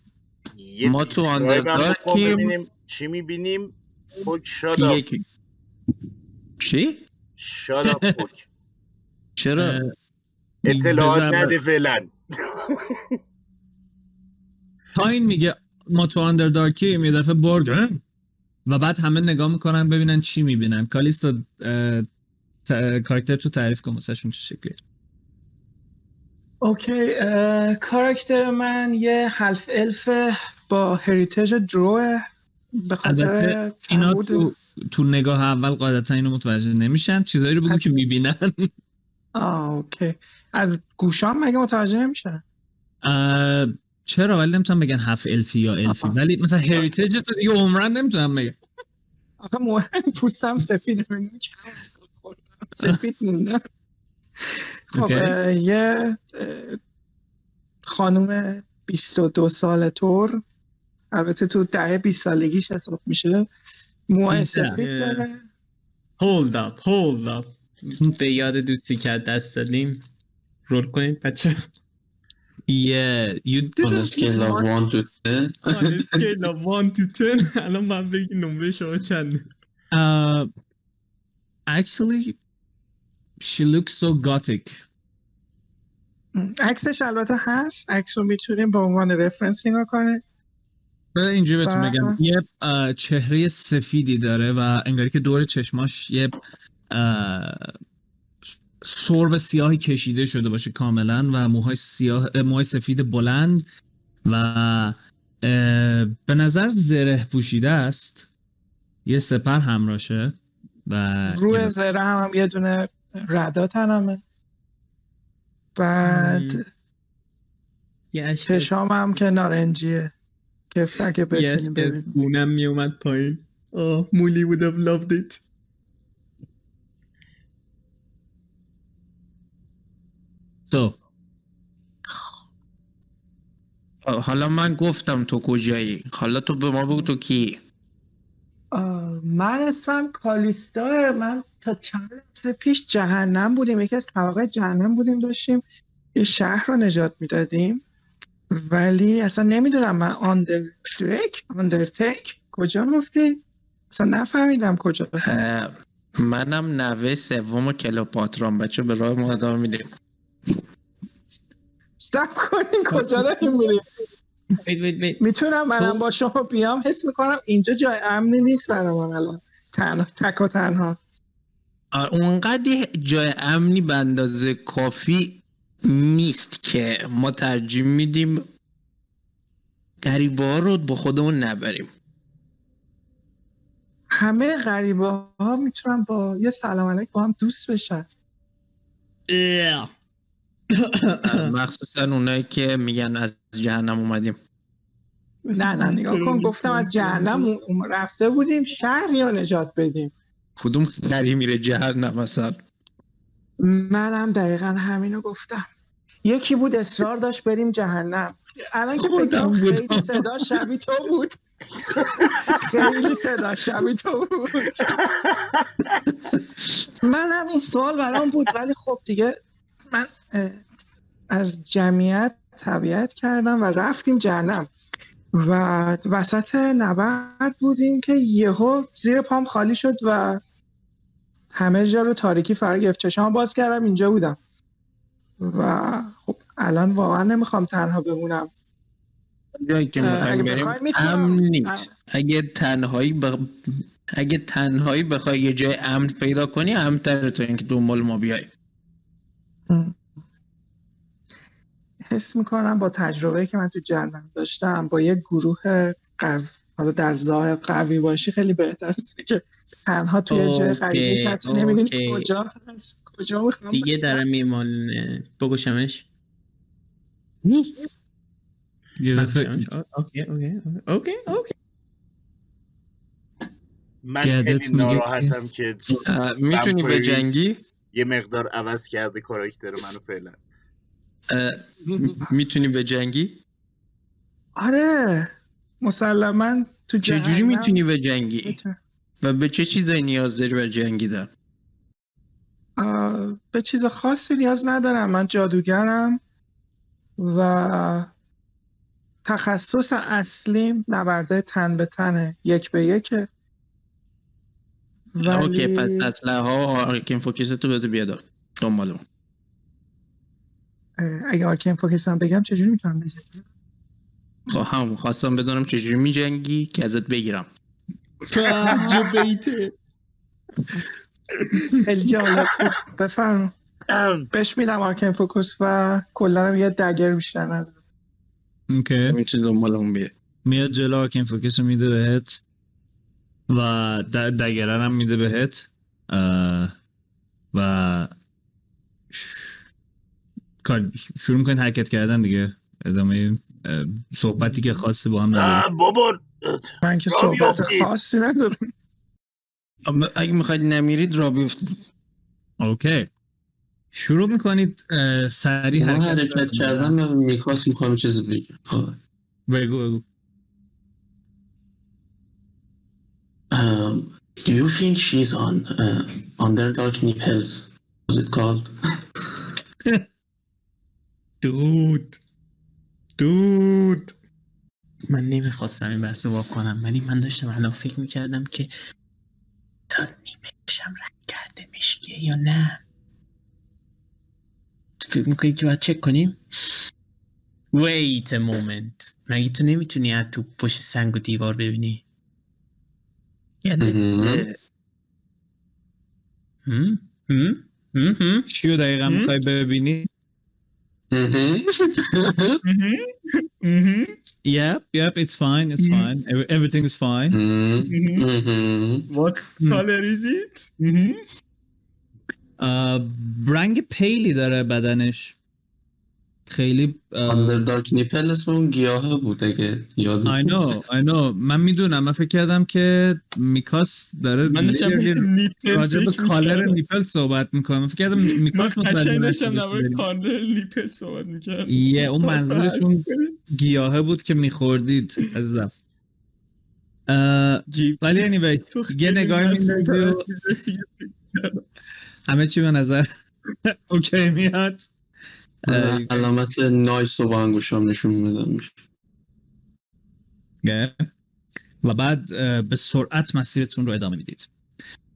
ما تو آندردارکیم. چی می‌بینیم؟ شادا یکی. چی؟ پوک چرا؟ اطلاعات نده فعلا. تاین میگه ما تو آندردارکیم یه دفعه اه؟ و بعد همه نگاه می‌کنن ببینن چی می‌بینن. کالیستا کاراکتر تو تعریف کن واسهشون چه شکلی okay کاراکتر من یه half elf با heritage drow ه به خاطر اینا تو تو نگاه اول قاعدتا اینو متوجه نمیشن. چیزایی رو بگو از- که می‌بینن. آه okay. از گوشام مگه متوجه نمیشن؟ چرا؟ ولی نمی‌تونم بگن half elf ی یا الفی. آها. ولی مثلا heritage تو دیگه عمرن نمی‌تونم بگم. آخه مهم پوستم سفید سفید مونده. خب یه خانوم 22 ساله طور البته تو دهه 20 سالگیش حساب میشه. موهای 18. سفید داره hold up hold up. به یاد دوستی که دست دادیم. رول کنید بچه. Yeah, you did On a it. scale of 1 to 10 on a scale of 1 to 10 الان من بگی نمره شما چنده. Uh, actually, she looks so gothic. عکسش البته هست. عکس رو می‌تونیم به عنوان رفرنس نگاه کنه بذار اینجوری بهتون. بگم یه چهره سفیدی داره و انگاری که دور چشماش یه سرب سیاهی کشیده شده باشه کاملا و موهای سیاه اه، موهای سفید بلند و به نظر زره پوشیده است یه سپر همراشه و روی یه- زره هم, هم یه دونه ردا تنمه بعد. یه چشام هم که نارنجیه که اگه بتونیم ببینیم گونم میومد پایین. آه مولی would have loved it. So, حالا من گفتم تو کجایی؟ حالا تو به ما بگو تو کی؟ من اسمم کالیستا. من تا چند لحظه پیش جهنم بودیم. یکی از طبقه جهنم بودیم داشتیم یه شهر رو نجات می‌دادیم. ولی اصلا نمی‌دونم من آندرتیک آندرتیک کجا گفتی؟ اصلا نفهمیدم کجا منم نوه سوم کلوپاترام بچه به راه ما ادامه میدیم. سب کنین کجا داریم میریم؟ Wait wait wait. می‌تونم منم با شما بیام حس می‌کنم اینجا جای امنی نیست برای من الان. تنها تک و تنها اونقدر جای امنی به اندازه کافی نیست که ما ترجیح میدیم غریبه رو با خودمون نبریم. همه غریبه ها می‌تونن با یه سلام علیک با هم دوست بشن. مخصوصا اونایی که میگن از جهنم اومدیم. نه نه نگاه کن گفتم از جهنم رفته بودیم شهری رو نجات بدیم؟ کدوم خری میره جهنم مثلا منم دقیقا همینو گفتم. یکی بود اصرار داشت بریم جهنم. الان که فکر. خیلی صدا شبیه تو بود. خیلی صدا شبیه تو بود. منم این سوال برام بود ولی خب دیگه من از جمعیت تبعیت کردم و رفتیم جهنم. و وسط نبرد بودیم که یهو زیر پام خالی شد و همه جا رو تاریکی فرا گرفت چشام باز کردم اینجا بودم. و خب الان واقعا نمی‌خوام تنها بمونم. جایی که می‌خوایم بریم امن. نیست. اگه تنهایی بخ... اگه تنهایی بخوای یه جای امن پیدا کنی امتر تو اینکه دنبال ما بیای. حس می‌کنم با تجربه که من تو جهنم داشتم با یه گروه قو... حالا در ظاهر قوی باشی خیلی بهتر اینه که تنها توی جای غریبه که حتی نمی‌دونی. کجا هست کجا می‌خوام دیگه داره میمالونه بگوشمش؟ okay okay okay okay. من خیلی ناراحتم که می‌تونی به. جنگی؟ یه مقدار عوض کرده کاراکتر منو فعلا. می‌تونی به جنگی؟ آره مسلما تو چجوری می‌تونی به جنگی. و به چه چیزایی نیاز داری به جنگیدن به چیز خاصی نیاز ندارم. من جادوگرم و تخصص اصلیم نبرده تن به تنه یک به یکه. ولی okay پس اسلحه ها arcane focus تو بده بیاد. دنبال اون اگه arcane focus هم بگم چجوری می‌تونم بزنم خب هم خواستم بدونم چجوری میجنگی که ازت بگیرم. خیلی جالب. بفرما بهش میدم arcane focus و کلا هم یه dagger بیشتر ندارم. okay. می‌تونی دنبال اون بیاد میاد جلو arcane focus رو میده بهت و dagger هم میده بهت. و شروع می‌کنید حرکت کردن دیگه. ادامه صحبتی که خاصی با هم نداره بابا من که صحبت. خاصی ندارم. اما اگه می‌خواید نمیرید را بیفت اوکی. شروع می‌کنید سریع حرکت, کردن و میکاس می‌خوام چیزی بگم. خب. بگو بگو. Um, do you think she's on uh, Underdark Nipples? What's it called? دود دود من نمی‌خواستم این بحث رو وا کنم ولی من داشتم الان فکر می‌کردم که الان نیمهشم رنگ کرده مشکیه یا نه تو فکر می‌کنی که باید چک کنیم wait a moment مگه تو نمی‌تونی از تو پشت سنگ و دیوار ببینی. هم؟ هم؟ هم؟ هم؟ چی رو دقیقا هم؟ می‌خوای ببینی مهم. مهم. Yep, yep, it's fine, it's Mhm. fine. Every- Everything is fine. مهم. مهم. What color is it? مهم. Uh, رنگ پیلی داره بدنش خیلی Underdark Nipple اسم اون گیاهه بود اگه یاد I know, I know. من می‌دونم. من فکر کردم که میکاس داره من nipple راجع به color. nipple صحبت می‌کنم. من فکر کردم میکاس متوجه داریم. color nipple صحبت می‌کردم. یه اون منظورشون گیاهه بود که میخوردید عزیزم. ولی anyway یه نگاهی میندازی همه چی به نظر okay میاد. علامت nice رو با انگوشام نشون میدم. Yeah. و بعد به سرعت مسیرتون رو ادامه می‌دید.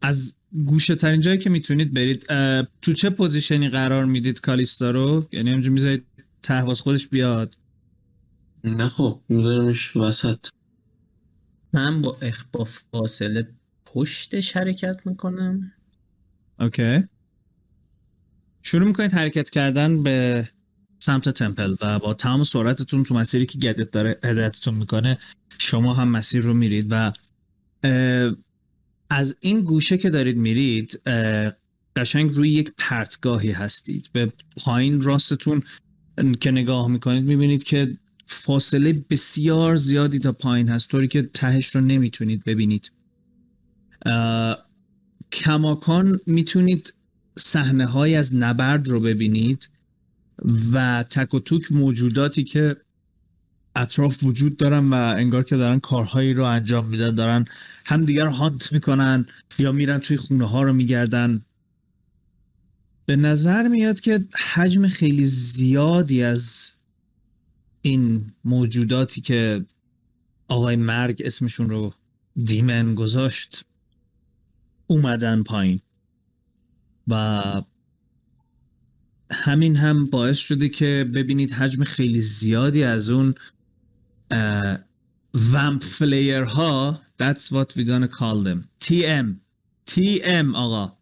از گوشه ترین جایی که می‌تونید برید تو چه position ی قرار می‌دید کالیستا رو؟ یعنی همینجور می‌ذارید تو هوا خودش بیاد؟ نه خب میذارمش وسط. من با اخ با فاصله پشتش حرکت می‌کنم. okay. شروع می‌کنید حرکت کردن به سمت temple و با تمام سرعتتون تو مسیری که god ت داره هدایتتون می‌کنه شما هم مسیر رو میرید و از این گوشه که دارید میرید قشنگ روی یک پرتگاهی هستید. به پایین راستتون که نگاه می‌کنید می‌بینید که فاصله بسیار زیادی تا پایین هست طوری که تهش رو نمی‌تونید ببینید. کماکان می‌تونید صحنه های از نبرد رو ببینید و تک و توک موجوداتی که اطراف وجود دارن و انگار که دارن کارهایی رو انجام میدن دارن هم دیگر هانت می‌کنن یا میرن توی خونه ها رو میگردن. به نظر میاد که حجم خیلی زیادی از این موجوداتی که آقای مرگ اسمشون رو دیمن گذاشت اومدن پایین. و همین هم باعث شده که ببینید حجم خیلی زیادی از اون ومپ فلیر ها that's what we're gonna call them. TM TM آقا.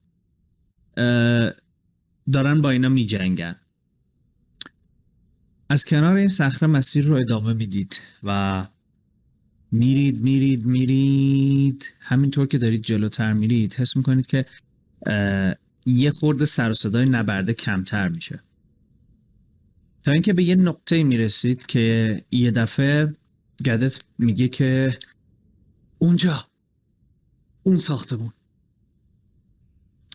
دارن با اینا می جنگن از کنار این صخره مسیر رو ادامه می‌دید و میرید میرید میرید. همینطور که دارید جلوتر میرید. حس می‌کنید که یه خورده سر و صدای نبرده کمتر میشه. تا اینکه به یه نقطه می‌رسید که یه دفعه گدت میگه که اونجا اون ساختمون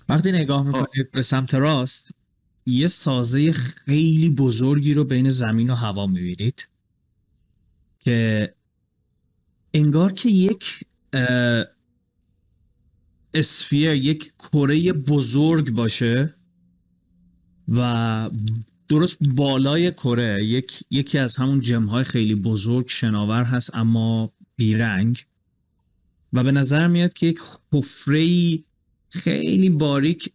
وقتی نگاه می‌کنید به سمت راست یه سازه خیلی بزرگی رو بین زمین و هوا می‌بینید که انگار که یک اسفیر یک کره بزرگ باشه و درست بالای کره یک یکی از همون جمهای خیلی بزرگ شناور هست اما بیرنگ. و به نظر میاد که یک حفره خیلی باریک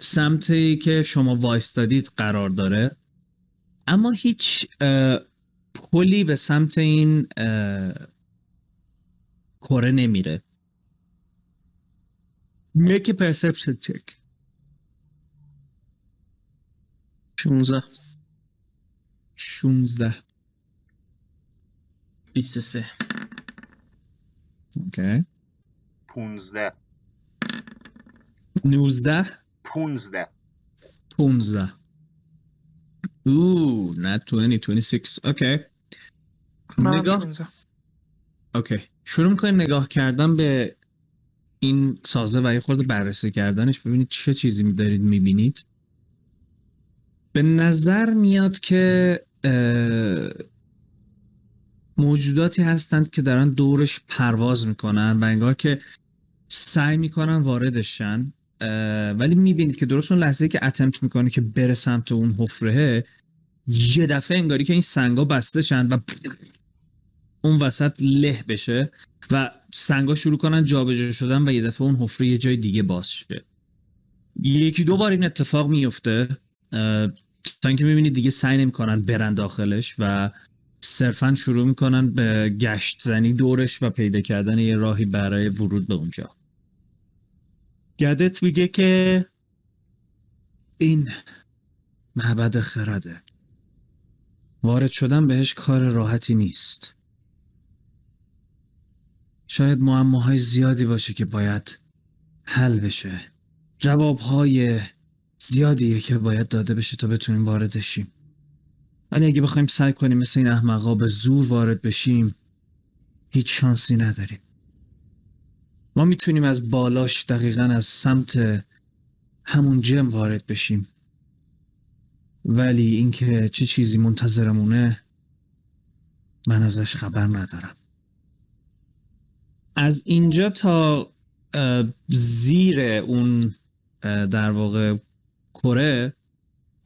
سمتی که شما وایستادید قرار داره. اما هیچ پلی به سمت این کره نمیره. Make a perception check. 16 16 23 اوکی. 15 19 15 15 Ooh, not 20, 26. اوکی منم نگاه 16. اوکی شروع می‌کنید نگاه کردن به این سازه و یه بررسی کردنش ببینید چه چیزی دارید می‌بینید. به نظر میاد که موجوداتی هستند که دارن دورش پرواز می‌کنن و انگار که سعی می‌کنن واردش شن اه، ولی می‌بینید که درست اون لحظه که اتمپت می‌کنه که بره سمت اون حفره یه دفعه انگاری که این سنگا بسته شن و اون وسط له بشه و سنگا شروع کنن جابجا شدن و یه دفعه اون حفره یه جای دیگه باز شه. یکی دو بار این اتفاق میفته تا اینکه می‌بینید دیگه سعی نمی‌کنن برن داخلش و صرفا شروع می‌کنن به گشت زنی دورش و پیدا کردن یه راهی برای ورود به اونجا. گدت میگه که این معبد خرده. وارد شدن بهش کار راحتی نیست. شاید معماهای زیادی باشه که باید حل بشه. جوابهای زیادیه که باید داده بشه تا بتونیم وارد شیم. ولی اگه بخوایم سعی کنیم مثل این احمقا به زور وارد بشیم هیچ شانسی نداریم. ما می‌تونیم از بالاش دقیقا از سمت همون جم وارد بشیم. ولی اینکه چه چیزی منتظرمونه من ازش خبر ندارم. از اینجا تا زیر اون در واقع کره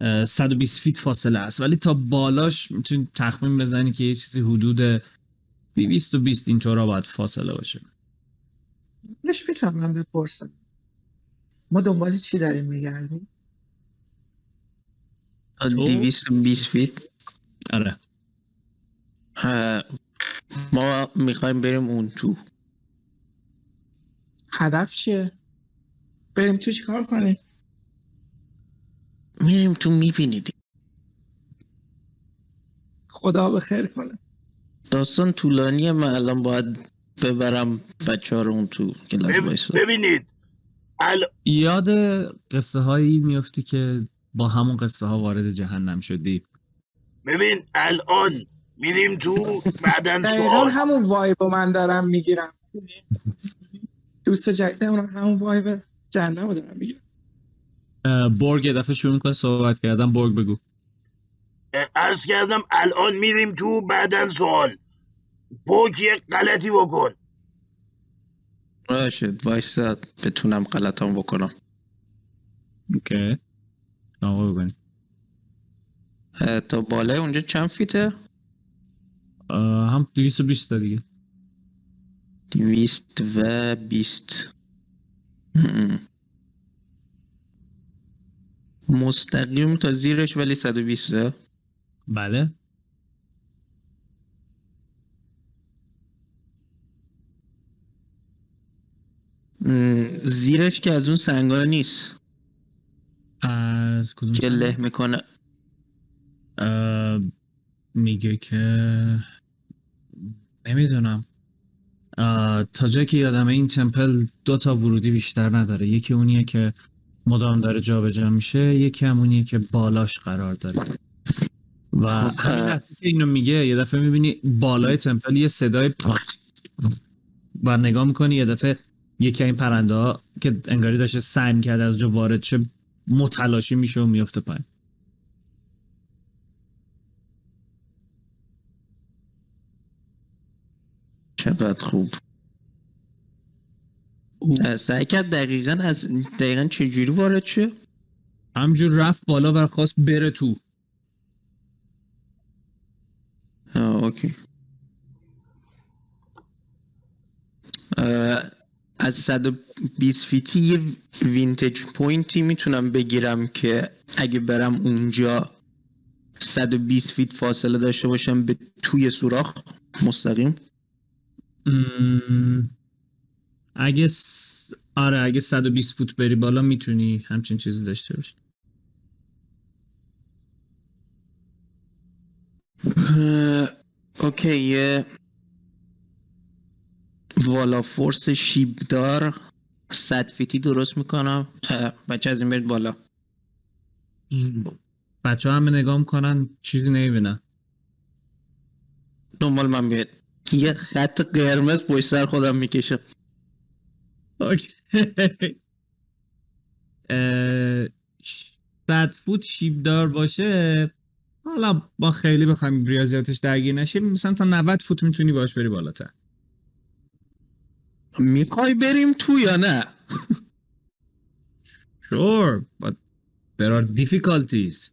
اه، 120 فیت فاصله است. ولی تا بالاش می‌تونی تخمین بزنی که یه چیزی حدود 220 اینطورا باید فاصله باشه. نش می‌تونم من بپرسم. ما دنبال چی داریم میگردیم؟ تا تو؟ 220 فیت. آره. ما می‌خوایم بریم اون تو. هدف چیه؟ بریم تو چیکار کنیم؟ میریم تو می‌بینید خدا به خیر کنه. داستان طولانیه من الان باید ببرم بچه ها رو اون تو کلاس بب- ببینید. ال... یاد قصه هایی میفتی که با همون قصه ها وارد جهنم شدی. ببین الان میریم تو بعدن دقیقا سوال. همون وایب رو من دارم می‌گیرم. دوست جدیدمون همون وایب جهنم رو دارم می‌گیرم. اه، برگ یه دفعه شروع می‌کنه صحبت کردن برگ بگو. ارز کردم الان میریم تو بعدن سوال. پوک یه غلطی بکن. باشه وایسا بتونم غلطام بکنم. اوکی. آقا اه، تا بالای اونجا چند فیته؟ هم 220 تا دیگه. دویست و بیست. مستقیم تا زیرش ولی 120 بله. زیرش که از اون سنگا نیست. از کدوم که؟ له می‌کنه. میگه که نمی‌دونم. تا جایی که یادمه این تمپل دو تا ورودی بیشتر نداره. یکی اونیه که مدام داره جابجا میشه یکی هم اونیه که بالاش قرار داره. و خب، همین. لحظه که اینو میگه یه دفعه می‌بینی بالای تمپل یه صدای و نگاه می‌کنی یه دفعه یکی این پرنده ها که انگاری داشته سعی می‌کرد از جا وارد شه متلاشی میشه و میفته پایین. چقدر خوب. سعی کرد دقیقا از دقیقا چجوری وارد شه؟ همجور رفت بالا و خواست بره تو. آه، okay. اه، از 120 feet ی یه vantage point ی می‌تونم بگیرم که اگه برم اونجا 120 feet فاصله داشته باشم به توی سوراخ مستقیم. اگه س... آره اگه 120 فوت بری بالا می‌تونی همچین چیزی داشته باشی. اوکی یه والا فورس شیبدار صد فیتی درست می‌کنم. بچه از این برید بالا. بچه همه نگاه می‌کنن چیزی نمی‌بینن. دنبال من بیاید. یه خط قرمز پشت سر خودم می‌کشم. صد فوت شیبدار باشه. حالا با خیلی بخوایم ریاضیاتش درگیر نشیم. مثلا تا 90 فوت می‌تونی باش بری بالاتر. می‌خوای بریم تو یا نه؟ Sure, but there are difficulties.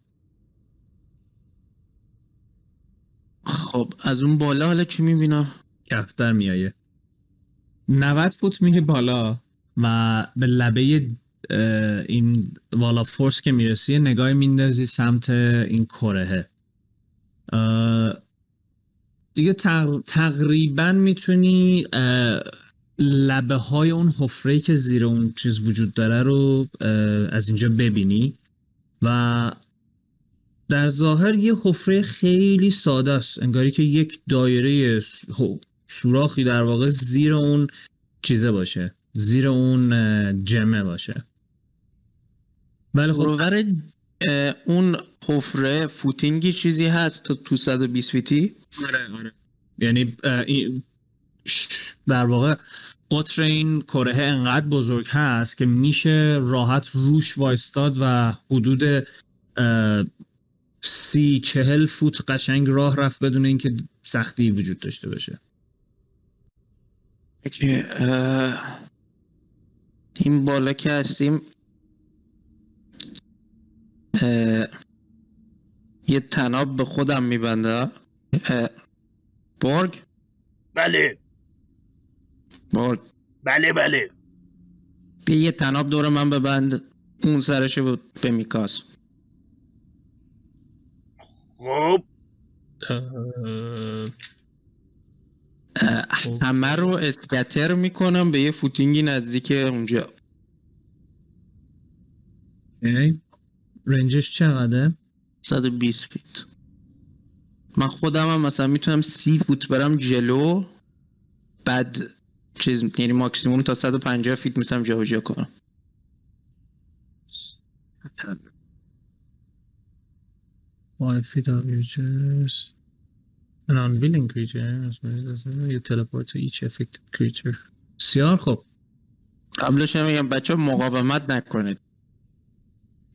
خب از اون بالا حالا چی می‌بینم؟ کفتر میایه. 90 فوت میری بالا و به لبه این والا فورس که می‌رسی نگاهی میندازی سمت این کرهه دیگه تق- تقریبا می‌تونی لبه های اون حفره که زیر اون چیز وجود داره رو از اینجا ببینی و در ظاهر یه حفره خیلی ساده است. انگاری که یک دایره سوراخی در واقع زیر اون چیزه باشه. زیر اون جمه باشه. ولی خب اون حفره فوتینگی چیزی هست تا تو 120 فیتی؟ آره آره. یعنی در واقع قطر این کره انقدر بزرگ هست که میشه راحت روش وایستاد و حدود سی چهل فوت قشنگ راه رفت بدون اینکه سختی وجود داشته باشه. این بالا که هستیم یه تناب به خودم میبنده. بارگ بله. بارگ بله بله. بیا یه تناب دور من ببند. اون سرشو به میکاس. خب. اه، همه رو اسکتر می‌کنم به یه فوتینگی نزدیک اونجا. range ش چقدره؟ 120 feet. من خودم هم مثلا می‌تونم سی فوت برم جلو بعد چیز یعنی ماکسیموم تا 150 feet می‌تونم جابجا کنم. Feet of creatures. An unwilling creature. You teleport to each affected creature. بسیار خب قبلش هم میگم بچه مقاومت نکنید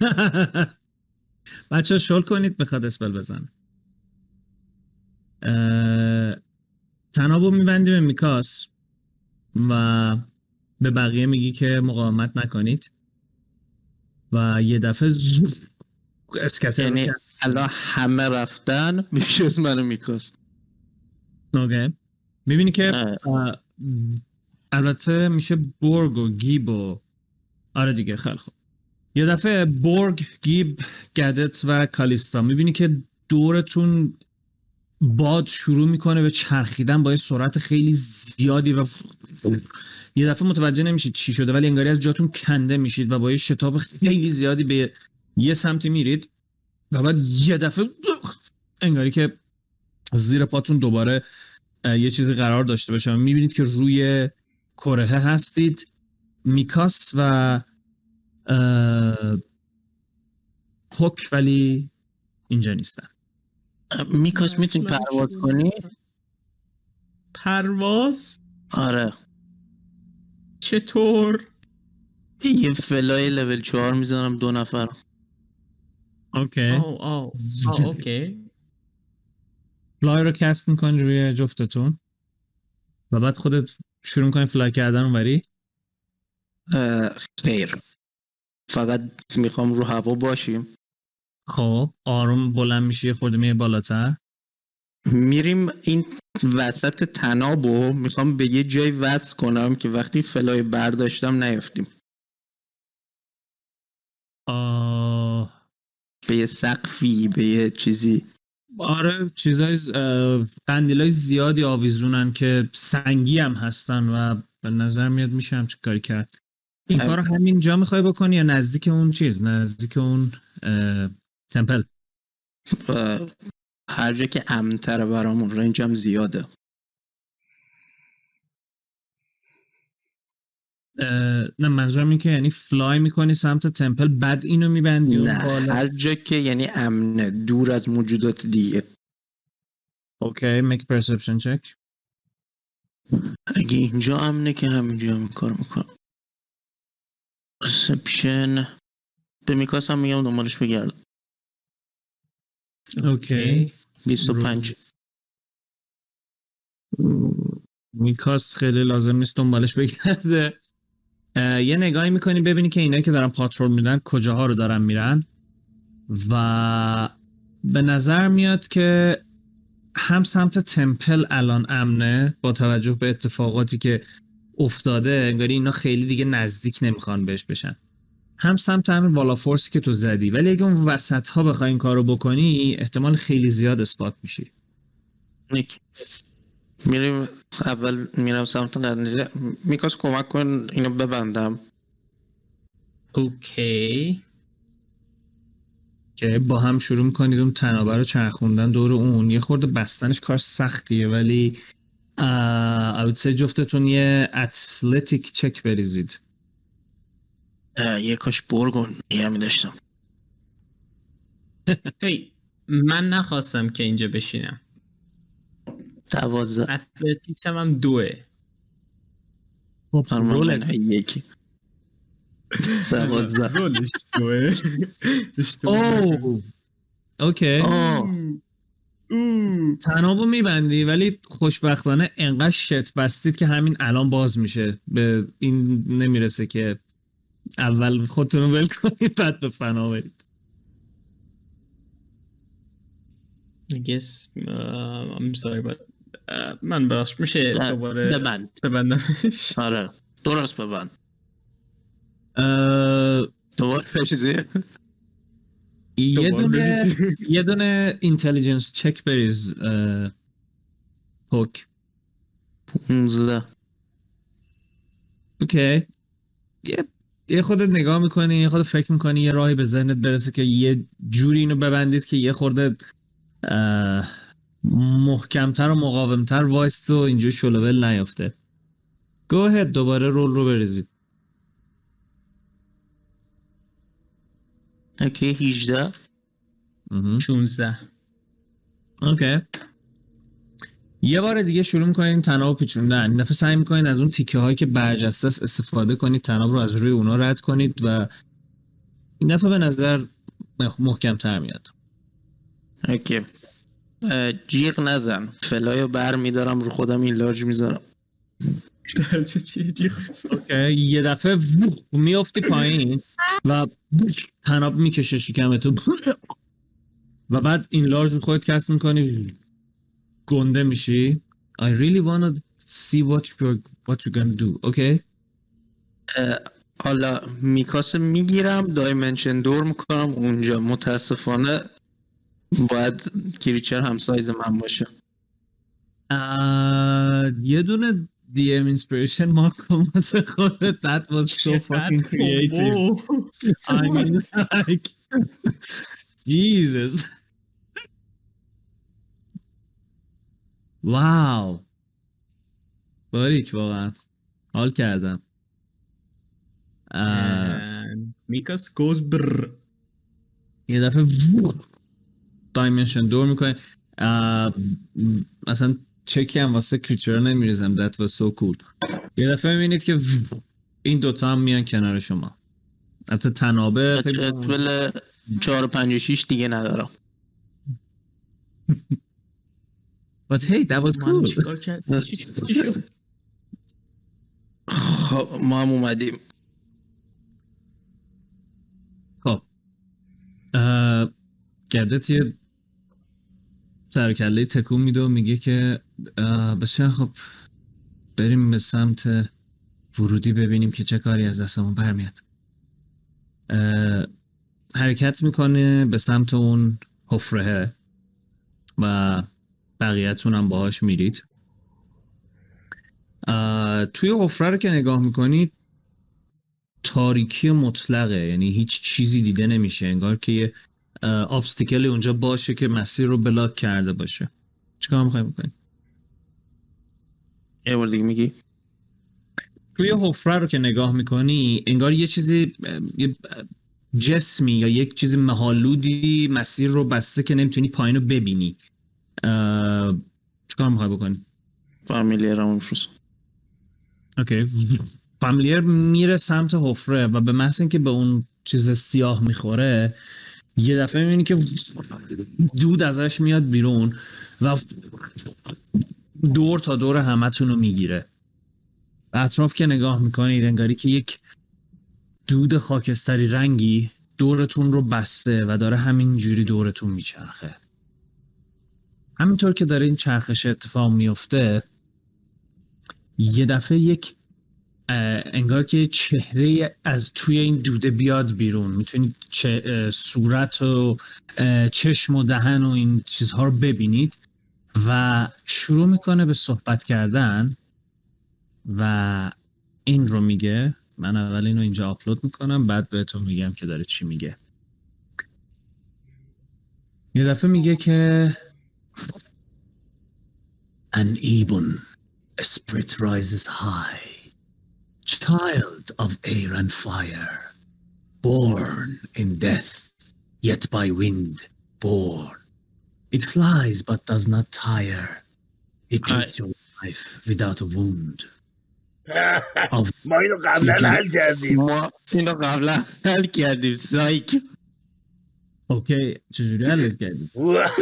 بچه شل کنید بخواد اسپل بزن تنابو میبندی به میکاس و به بقیه میگی که مقاومت نکنید و یه دفعه زوف اسکتر یعنی الان همه رفتن میشه از منو میکاس اوکی. می‌بینی که البته میشه بورگ و گیب و آره دیگه خیلی خوب. یه دفعه بورگ گیب گدت و کالیستا. می‌بینی که دورتون باد شروع می‌کنه به چرخیدن با یه سرعت خیلی زیادی و یه دفعه متوجه نمیشید چی شده ولی انگاری از جاتون کنده میشید و با یه شتاب خیلی زیادی به یه سمتی میرید و بعد یه دفعه انگاری که زیر پاتون دوباره یه چیزی قرار داشته باشه. می‌بینید که روی کره هستید. میکاس و پوک ولی اینجا نیستن. میکاس می‌تونی پرواز کنی. پرواز؟ آره. چطور؟ یه fly level چهار می‌زنم دو نفر. okay. آه آه آه okay. fly رو cast می‌کنی روی جفتتون؟ و بعد خودت شروع می‌کنی fly کردن اونوری؟ خیر. فقط می‌خوام رو هوا باشیم. خب آروم بلند میشی خورده میای بالاتر. میریم این وسط تناب و می‌خوام به یه جای وصل کنم که وقتی فلای برداشتم نیفتیم. آه... به یه سقفی به یه چیزی. آره چیزای قندیلای زیادی آویزونن که سنگی هم هستن و به نظر میاد میشه هم کاری کرد. این. کار همین جا می‌خوای بکنی یا نزدیک اون چیز؟ نزدیک اون تمپل؟ هر جا که امنتره برامون range هم زیاده. نه منظورم این که یعنی fly می‌کنی سمت temple بعد اینو میبندی نه بالا. هر جا که یعنی امنه دور از موجودات دیگه. okay make perception check اگه اینجا امنه که همینجا هم کار می‌کنم. perception به میکاس هم میگم دنبالش بگرد. اوکی. 25 میکاس خیلی لازم نیست دنبالش بگرده. یه نگاهی می‌کنی ببینی که اینایی که دارن پاترول میدن کجاها رو دارن میرن. و به نظر میاد که هم سمت تمپل الان امنه با توجه به اتفاقاتی که افتاده انگاری اینا خیلی دیگه نزدیک نمی‌خوان بهش بشن. هم سمت همین والا فورسی که تو زدی. ولی اگه اون وسط ها بخوای این کارو بکنی احتمال خیلی زیاد اثبات میشی. میریم اول میرم سمت قندیله میکاس کمک کن اینو ببندم. اوکی. که با هم شروع می‌کنید اون تنابه رو چرخوندن دور اون. یه خورده بستنش کار سختیه ولی سه جفتتون یه اتلتیک چک بریزید. یه کاش برگون یه داشتم. من نخواستم که اینجا بشینم. دوازده. اتلتیکس هم, هم دوه. خب نرمال نه یکی دوازده. رولش دوه. اوه. اوکی. تنابو میبندی ولی خوشبختانه انقدر شت بستید که همین الان باز میشه. به این نمی‌رسه که اول خودتون رو ول کنید بعد به فنا برید. I guess uh, I'm sorry but من بخش میشه دوباره ببند ببندمش آره درست ببند دوباره چیزی یه دونه. یه دونه اینتلیجنس چک بریز پوک 15 okay یه یه خودت نگاه می‌کنی یه خودت فکر می‌کنی یه راهی به ذهنت برسه که یه جوری اینو ببندید که یه خورده اه، محکمتر و مقاومتر وایست و اینجور شلوول نیافته. گوه دوباره roll رو بریزید. okay 18 مهم. 16 okay. یه بار دیگه شروع می‌کنین تناب پیچوندن. این دفعه سعی می‌کنین از اون تیکه هایی که برجسته است استفاده کنید تناب رو از روی اونا رد کنید و این دفعه به نظر محکم تر میاد. okay. جیغ نزن. fly و بر میدارم رو خودم این لاج می‌ذارم. چه چی جیغ بزن. okay. یه دفعه میافتی پایین و تناب می‌کشه شکمتو. و بعد enlarge رو خودت cast می‌کنی. گنده میشی. I really wanna see what you're, what you're gonna do. okay؟ اه، حالا میکاس می‌گیرم dimension door می‌کنم. اونجا متاسفانه باید creature هم سایز من باشه. آه، یه دونه DM inspiration mark کن واسه خودت. That was so fucking creative. I mean it's like Jesus. Wow. باریک واقعا. حال کردم. اه، میکاس گوز بر یه دفعه دایمنشن دور می‌کنه مثلا چکی هم واسه کریچر نمیریزم. That was so cool. یه دفعه می‌بینید که این دوتا هم میان کنار شما. البته تنابه جدول 4 5 و 6 دیگه ندارم. But hey that was cool؟ خب، ما هم اومدیم. خب. گردت یه سرکله تکون میده و میگه که بسیار خب بریم به سمت ورودی ببینیم که چه کاری از دستمون برمیاد. حرکت می‌کنه به سمت اون حفره و بقیهتون هم باهاش میرید. توی حفره رو که نگاه می‌کنید تاریکی مطلقه یعنی هیچ چیزی دیده نمیشه. انگار که یه آبستیکل اونجا باشه که مسیر رو بلاک کرده باشه. چیکار می‌خوای بکنی؟ یه بار دیگه میگی؟ توی حفره رو که نگاه می‌کنی انگار یه چیزی یه جسمی یا یک چیزی مهالودی مسیر رو بسته که نمی‌تونی پایین رو ببینی. چیکار می‌خوای بکنی؟ فامیلی رو میفرست اوکی. فامیلیر میره سمت حفره و به محض اینکه به اون چیز سیاه می‌خوره یه دفعه می‌بینی که دود ازش میاد بیرون و دور تا دور همتون رو می‌گیره. اطراف که نگاه می‌کنید انگاری که یک دود خاکستری رنگی دورتون رو بسته و داره همین جوری دورتون میچرخه. همینطور که داره این چرخش اتفاق میفته یه دفعه یک انگار که چهره از توی این دوده بیاد بیرون. می‌تونید صورت و چشم و دهن و این چیزها رو ببینید و شروع می‌کنه به صحبت کردن و این رو میگه. من اول اینو اینجا آپلود می‌کنم بعد بهتون میگم که داره چی میگه. یه دفعه میگه که An a spirit rises high. child of air and fire, born in death, yet by wind born. It flies but does not tire. It Hi. takes your life without a wound. Of ما اینو قبلا حل کردیم ما اینو قبلا حل کردیم سایک اوکی چجوری حلش کردی؟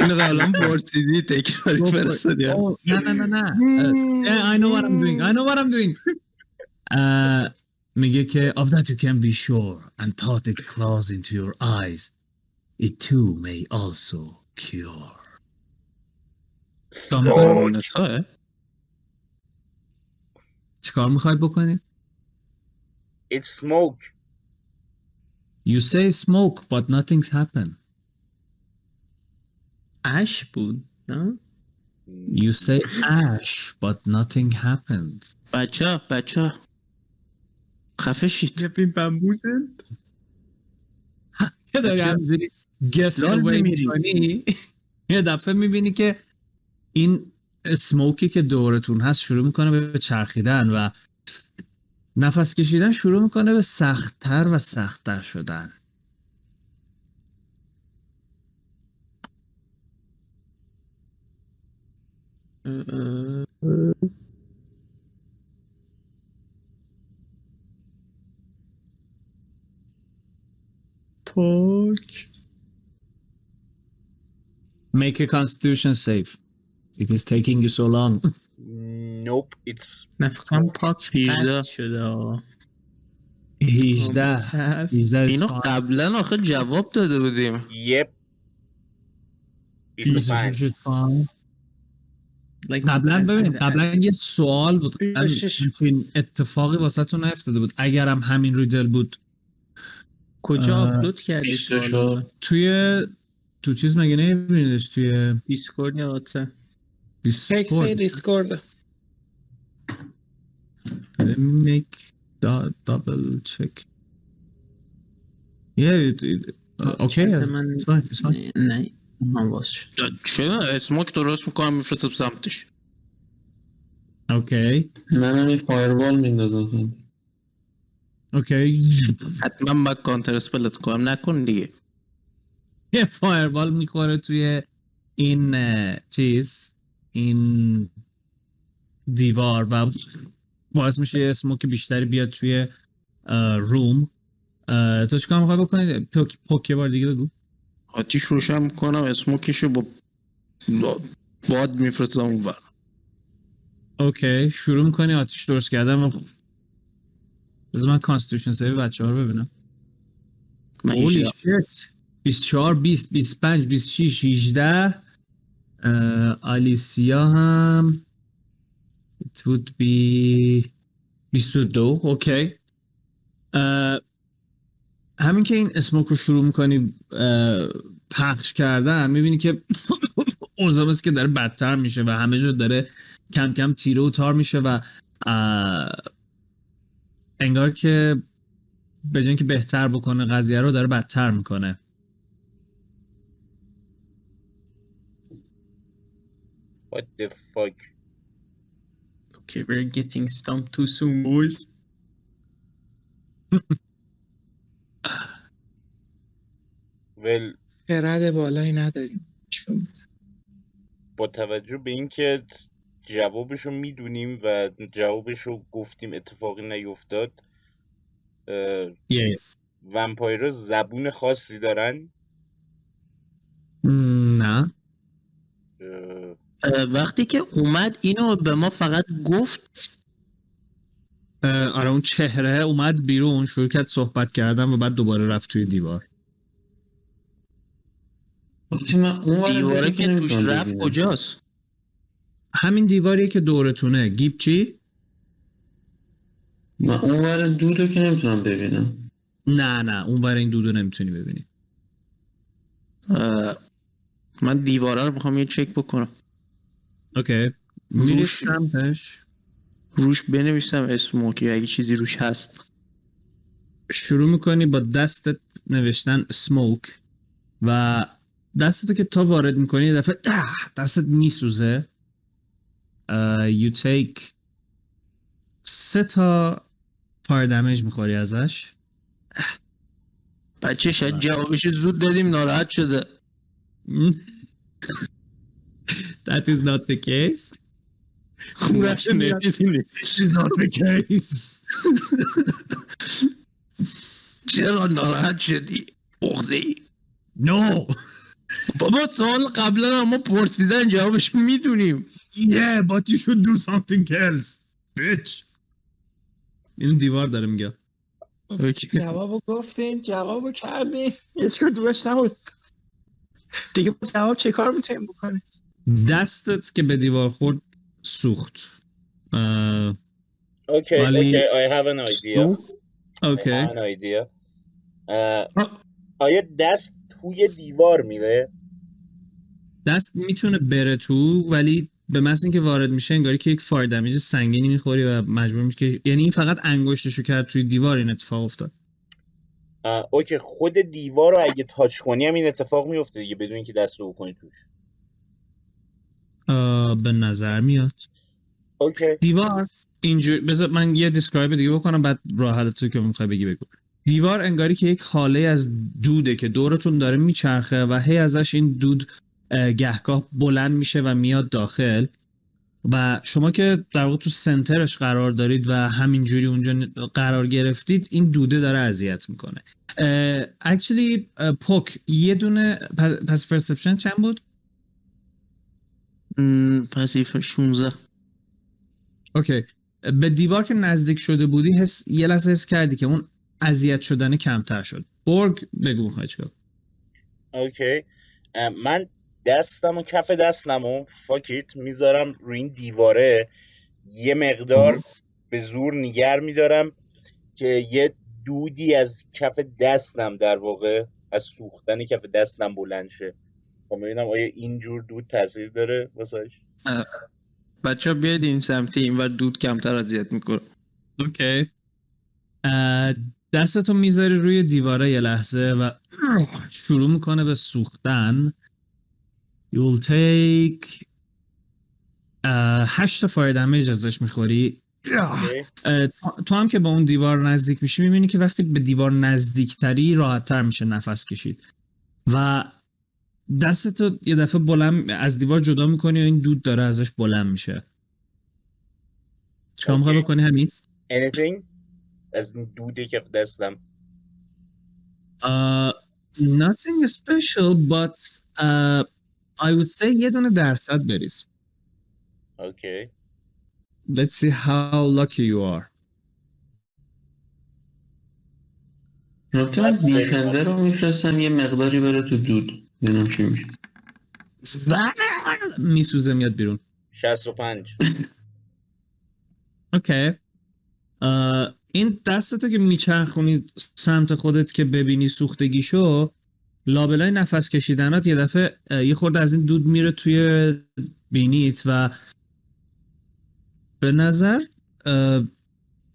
اینو قبلا پرسیدی تکراری فرستادی Oh, نه نه نه نه Uh, yeah, I know what I'm doing. I know what I'm doing. Uh, میگه که of that you can be sure and thought it claws into your eyes. It too may also cure. سموک. چیکار میخوای بکنی؟ It's smoke You say smoke but nothing's happened. اش بود نه You say ash but nothing happened. بچه بچه خفه شید. داری چرا؟ همینجوری guess لال away نمیری. می‌کنی، یه دفعه می‌بینی که این سموکی که دورتون هست شروع می‌کنه به چرخیدن و نفس کشیدن شروع می‌کنه به سختتر و سختتر شدن. پاک Make a constitution save. It is taking you so long. Nope it's نفکم پاک هیجده. قطع شده. 18 هست. 18 is اینو fine. قبلا آخه جواب داده بودیم Yep 25 26 is fine. Like, قبلا ببین قبلا یه سوال بود. همچین اتفاقی واسه نیفتاده بود اگرم همین ریدل بود کجا آپلود کردی بیستش سوالو رو. توی تو چیز مگه نمیبینیدش توی Discord یا WhatsApp Discord Discord Let me make da- double check. Yeah, it, it, uh, okay. chat yeah, من It's fine. It's fine. نه نه من باز شد چرا smoke درست می‌کنم میفرستم سمتش Okay منم یه fireball میندازم Okay حتما باید counterspell ت کنم نکن دیگه یه fireball می‌خوره توی این چیز این دیوار و باعث میشه یه smoke بیشتری بیاد توی روم تو چیکار می‌خوای بکنی پوک پوک یه بار دیگه بگو آتیش روشن می‌کنم smoke شو با با- باد میفرستم اون Okay شروع می‌کنی آتیش درست کردن و بذار من constitution save بچه ها رو ببینم. هیچ- shit. 24 20 25 26 18 اه، آلیسیا هم. It would be 22 okay همین که این smoke رو شروع می‌کنی پخش کردن می‌بینی که اوضاع مثل که داره بدتر میشه و همه جا داره کم کم تیره و تار میشه و انگار که به جای اینکه بهتر بکنه قضیه رو داره بدتر می‌کنه. What the fuck? Okay, we're getting stumped too soon, boys. ول خرد بالایی نداریم. با توجه به اینکه جوابشو می‌دونیم و جوابشو گفتیم اتفاقی نیفتاد. اه، یه. ومپایرا زبون خاصی دارن؟ نه. وقتی که اومد اینو به ما فقط گفت آره اون چهره اومد بیرون شروع کرد صحبت کردن و بعد دوباره رفت توی دیوار. ور دیواره که توش رفت. کجاست؟ همین دیواریه که دورتونه. گیب چی؟ من اون ور دودو که نمی‌تونم ببینم. نه نه اون ور این دودو نمی‌تونی ببینی. من دیواره رو می‌خوام یه چک بکنم. اوکی. میری روش- سمتش؟ روش بنویسم اسموکی اگه چیزی روش هست. شروع می‌کنی با دستت نوشتن سموک و دستتو که تا وارد می‌کنی یه دفعه دستت میسوزه. You take سه تا فایر دمیج می‌خوری ازش بچه شاید جوابش زود دادیم ناراحت شده That is not the case. نمی‌دونی. This is not the case. چرا ناراحت شدی ای No. بابا سوال قبلا هم ما پرسیدن جوابش می‌دونیم Yeah, but you should do something else. Bitch. این دیوار داره میگه جوابو گفتین جوابو کردین. هیچ کدومش نبود. دیگه با جواب چه کار می‌تونیم بکنیم؟ دستت که به دیوار خورد سوخت. Okay okay I have an idea. I okay have an idea. آیا دست توی دیوار میره؟ دست می‌تونه بره تو ولی به محض اینکه وارد میشه انگاری که یک fire damage سنگینی می‌خوری و مجبور میشه که یعنی این فقط انگشتشو کرد توی دیوار این اتفاق افتاد. Okay خود دیوار رو اگه touch کنی هم این اتفاق میفته دیگه بدون اینکه دست رو بکنی توش. به نظر میاد. Okay. دیوار اینجور بذار من یه describe دیگه بکنم بعد راه حل تو که می‌خوای بگی بگو. دیوار انگاری که یک حاله از دوده که دورتون داره میچرخه و هی ازش این دود گهگاه بلند میشه و میاد داخل. و شما که در واقع تو center ش قرار دارید و همینجوری اونجا قرار گرفتید این دوده داره اذیت می‌کنه. Actually پوک یه دونه پس perception چند بود؟ Passive 16 okay. به دیوار که نزدیک شده بودی حس یه لحظه حس کردی که اون اذیت شدن کمتر شد. برگ بگو می‌خوای چیکار Okay من دستم و کف دستم و fuck it می‌ذارم روی این دیواره. یه مقدار به زور نگر میدارم که یه دودی از کف دستم در واقع از سوختن کف دستم بلند شه. خب ببینم آیا اینجور دود تاثیر داره واسهش؟ بچه ها بیاید این سمتی این ور دود کمتر اذیت می‌کنه. Okay. دستتو می‌ذاری روی دیواره یه لحظه و شروع می‌کنه به سوختن. You will take اه، هشت fire damage ازش می‌خوری. تو- هم که با اون دیوار نزدیک میشی می‌بینی که وقتی به دیوار نزدیکتری راحتتر میشه نفس کشید. و دستتو یه دفعه بلند از دیوار جدا می‌کنی و این دود داره ازش بلند میشه. چیکار می‌خوای. بکنی همین؟ Anything از این دوده که دستم. Uh, nothing special but uh, I would say یه دونه درصد بریز. اوکی Let's see how lucky you are. نکته از دیفندر رو میفرستم یه مقداری بره تو دود. ببینم چی میشه. میسوزه میاد بیرون. 65 اوکی uh, این دستتو که میچرخونی سمت خودت که ببینی سوختگیشو لابلای نفس کشیدنات یه دفعه یه خورده از این دود میره توی بینیت و به نظر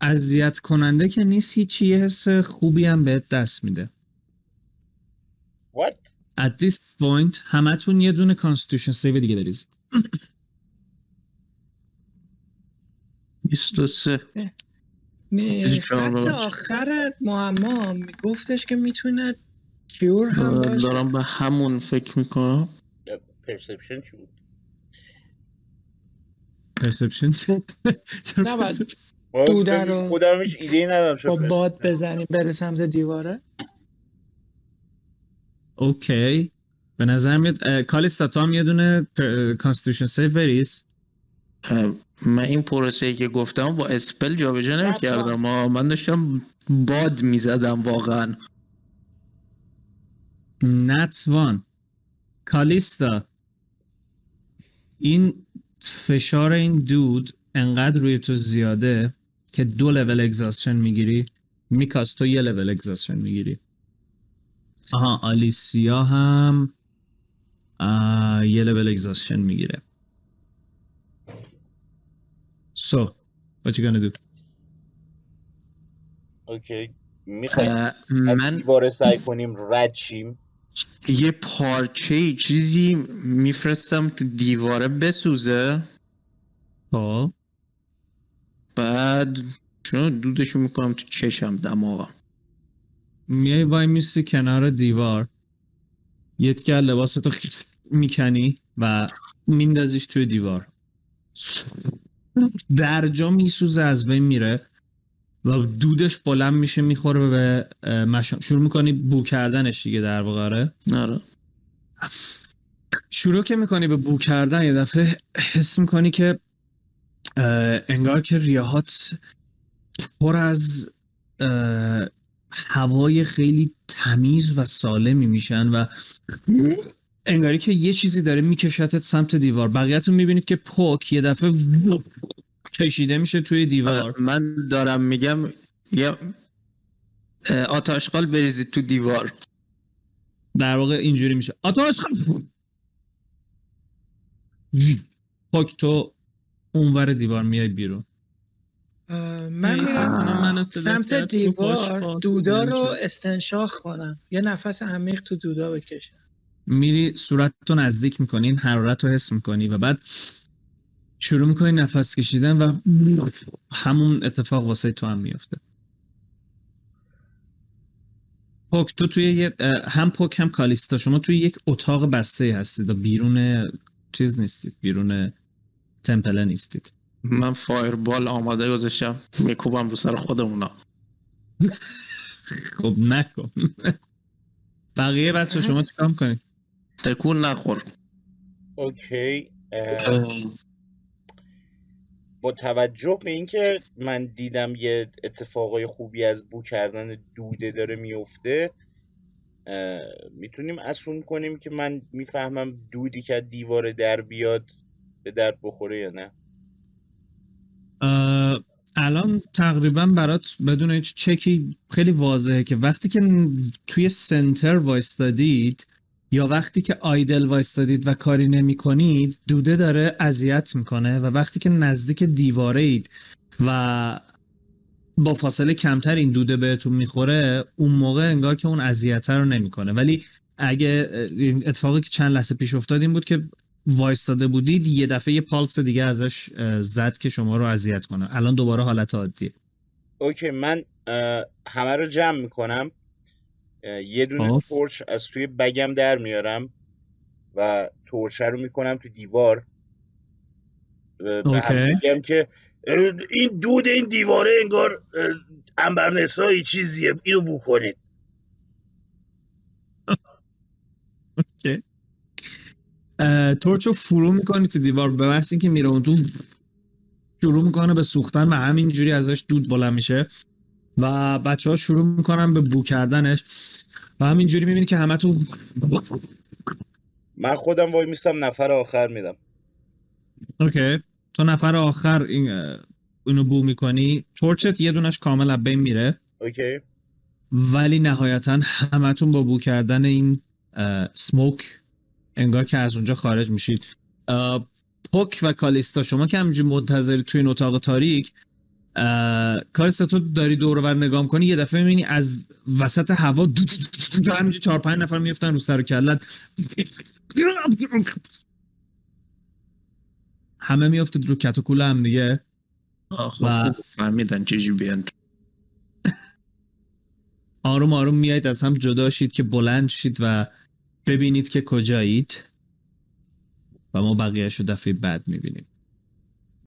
اذیت کننده که نیست هیچی یه حس خوبی هم بهت دست میده. What? At this point همتون یه دونه constitution save دیگه بریزید 23 نه خط رو- آخر معما میگفتش که می‌تونه کیور هم باشه دارم به همون فکر می‌کنم. Perception چی بود؟ perception چرا نباید perception؟ آه، دوده رو خودم هیچ ایده ای ندارم با perception. باد بزنیم بره سمت دیواره. Okay. به نظر میاد کالیستا تو هم یه دونه constitution save بریز من این پروسه که گفتم با spell جابجا نمی‌کردم من داشتم باد می‌زدم واقعا. Nat one کالیستا. این فشار این دود انقدر روی تو زیاده که دو لول اگزاستشن می‌گیری. میکاس تو یه لول اگزاستشن می‌گیری. آها آلیسیا هم آه، یه لول اگزاستشن می‌گیره. So, what you gonna do? اوکی می‌خوایم اه، از من دیواره سعی کنیم رد شیم؟ یه پارچه چیزی میفرستم تو دیواره بسوزه. خب. بعد چون دودشو می‌کنم تو چشم دماغم. میای وای میسی کنار دیوار. یه تیکه از لباستو می‌کنی و میندازیش توی دیوار. درجا میسوزه از بین میره. و دودش بلند میشه می‌خوره به مشام شروع می‌کنی بو کردنش دیگه در واقع آره؟ آره شروع که می‌کنی به بو کردن یه دفعه حس می‌کنی که انگار که ریاهات پر از هوای خیلی تمیز و سالمی میشن و انگاری که یه چیزی داره میکشتت سمت دیوار بقیهتون می‌بینید که پوک یه دفعه کشیده میشه توی دیوار. من دارم میگم یه اه، آتشقال بریزید تو دیوار. در واقع اینجوری میشه. آتاش پوک تو اونور دیوار میای بیرون. من میرم سمت. تو دیوار با- دودا رو نمی‌شه. استنشاق کنم. یه نفس عمیق تو دودا بکشم. میری صورتتو نزدیک می‌کنی این حرارت رو حس می‌کنی و بعد شروع می‌کنی نفس کشیدن و همون اتفاق واسه تو هم میفته پوک تو توی یه هم پوک هم کالیستا. شما توی یک اتاق بسته هستید و بیرون چیز نیستید بیرون تمپله نیستید. من فایربال آماده گذاشتم میکوبم رو سر خودمونا. خب نکن. بقیه بچه شما چیکار می‌کنید؟ تکون نخور. اوکی با توجه به اینکه من دیدم یه اتفاقای خوبی از بو کردن دوده داره میفته می‌تونیم اسوم کنیم که من می‌فهمم دودی که دیوار در بیاد به درد بخوره یا نه. الان تقریبا برات بدون هیچ چکی خیلی واضحه که وقتی که توی سنتر وایستادید یا وقتی که آیدل وایستادید و کاری نمی کنید دوده داره اذیت می‌کنه و وقتی که نزدیک دیواره اید و با فاصله کمتر این دوده بهتون می‌خوره اون موقع انگار که اون اذیت رو نمی‌کنه. ولی اگه اتفاقی که چند لحظه پیش افتاد این بود که وایستاده بودید یه دفعه یه پالس دیگه ازش زد که شما رو اذیت کنه. الان دوباره حالت عادیه. اوکی من همه رو جمع می‌کنم. یه دونه خب. تورچ از توی بگم در میارم و تورچه رو می‌کنم تو دیوار. به هم. میگم که این دود این دیواره انگار انبرنسایی چیزیه. اینو بو کنید. تورچ رو فرو می‌کنی تو دیوار. به محض اینکه میره اون تو شروع می‌کنه به سوختن و همینجوری ازش دود بلند میشه. و بچه ها شروع می‌کنن به بو کردنش و همینجوری می‌بینی که همه تو من خودم وای میستم نفر آخر میدم. Okay. تو نفر آخر این اینو بو می‌کنی. تورچت یه دونش کامل از بین میره. Okay. ولی نهایتا همتون با بو کردن این سموک انگار که از اونجا خارج میشید. پوک و کالیستا شما که همینجوری منتظری توی این اتاق تاریک کالیستا تو داری دور و نگاه کنی یه دفعه می‌بینی از وسط هوا دو دو دو دو دو همینجوری چهار پنج نفر میفتن رو سر و کلت. همه میافتید رو کت و کول هم دیگه. آه، و- خب فهمیدن چجوری بیان. آروم آروم میایید از هم جدا شید که بلند شید و ببینید که کجایید. و ما بقیهش رو دفعه بعد می‌بینیم.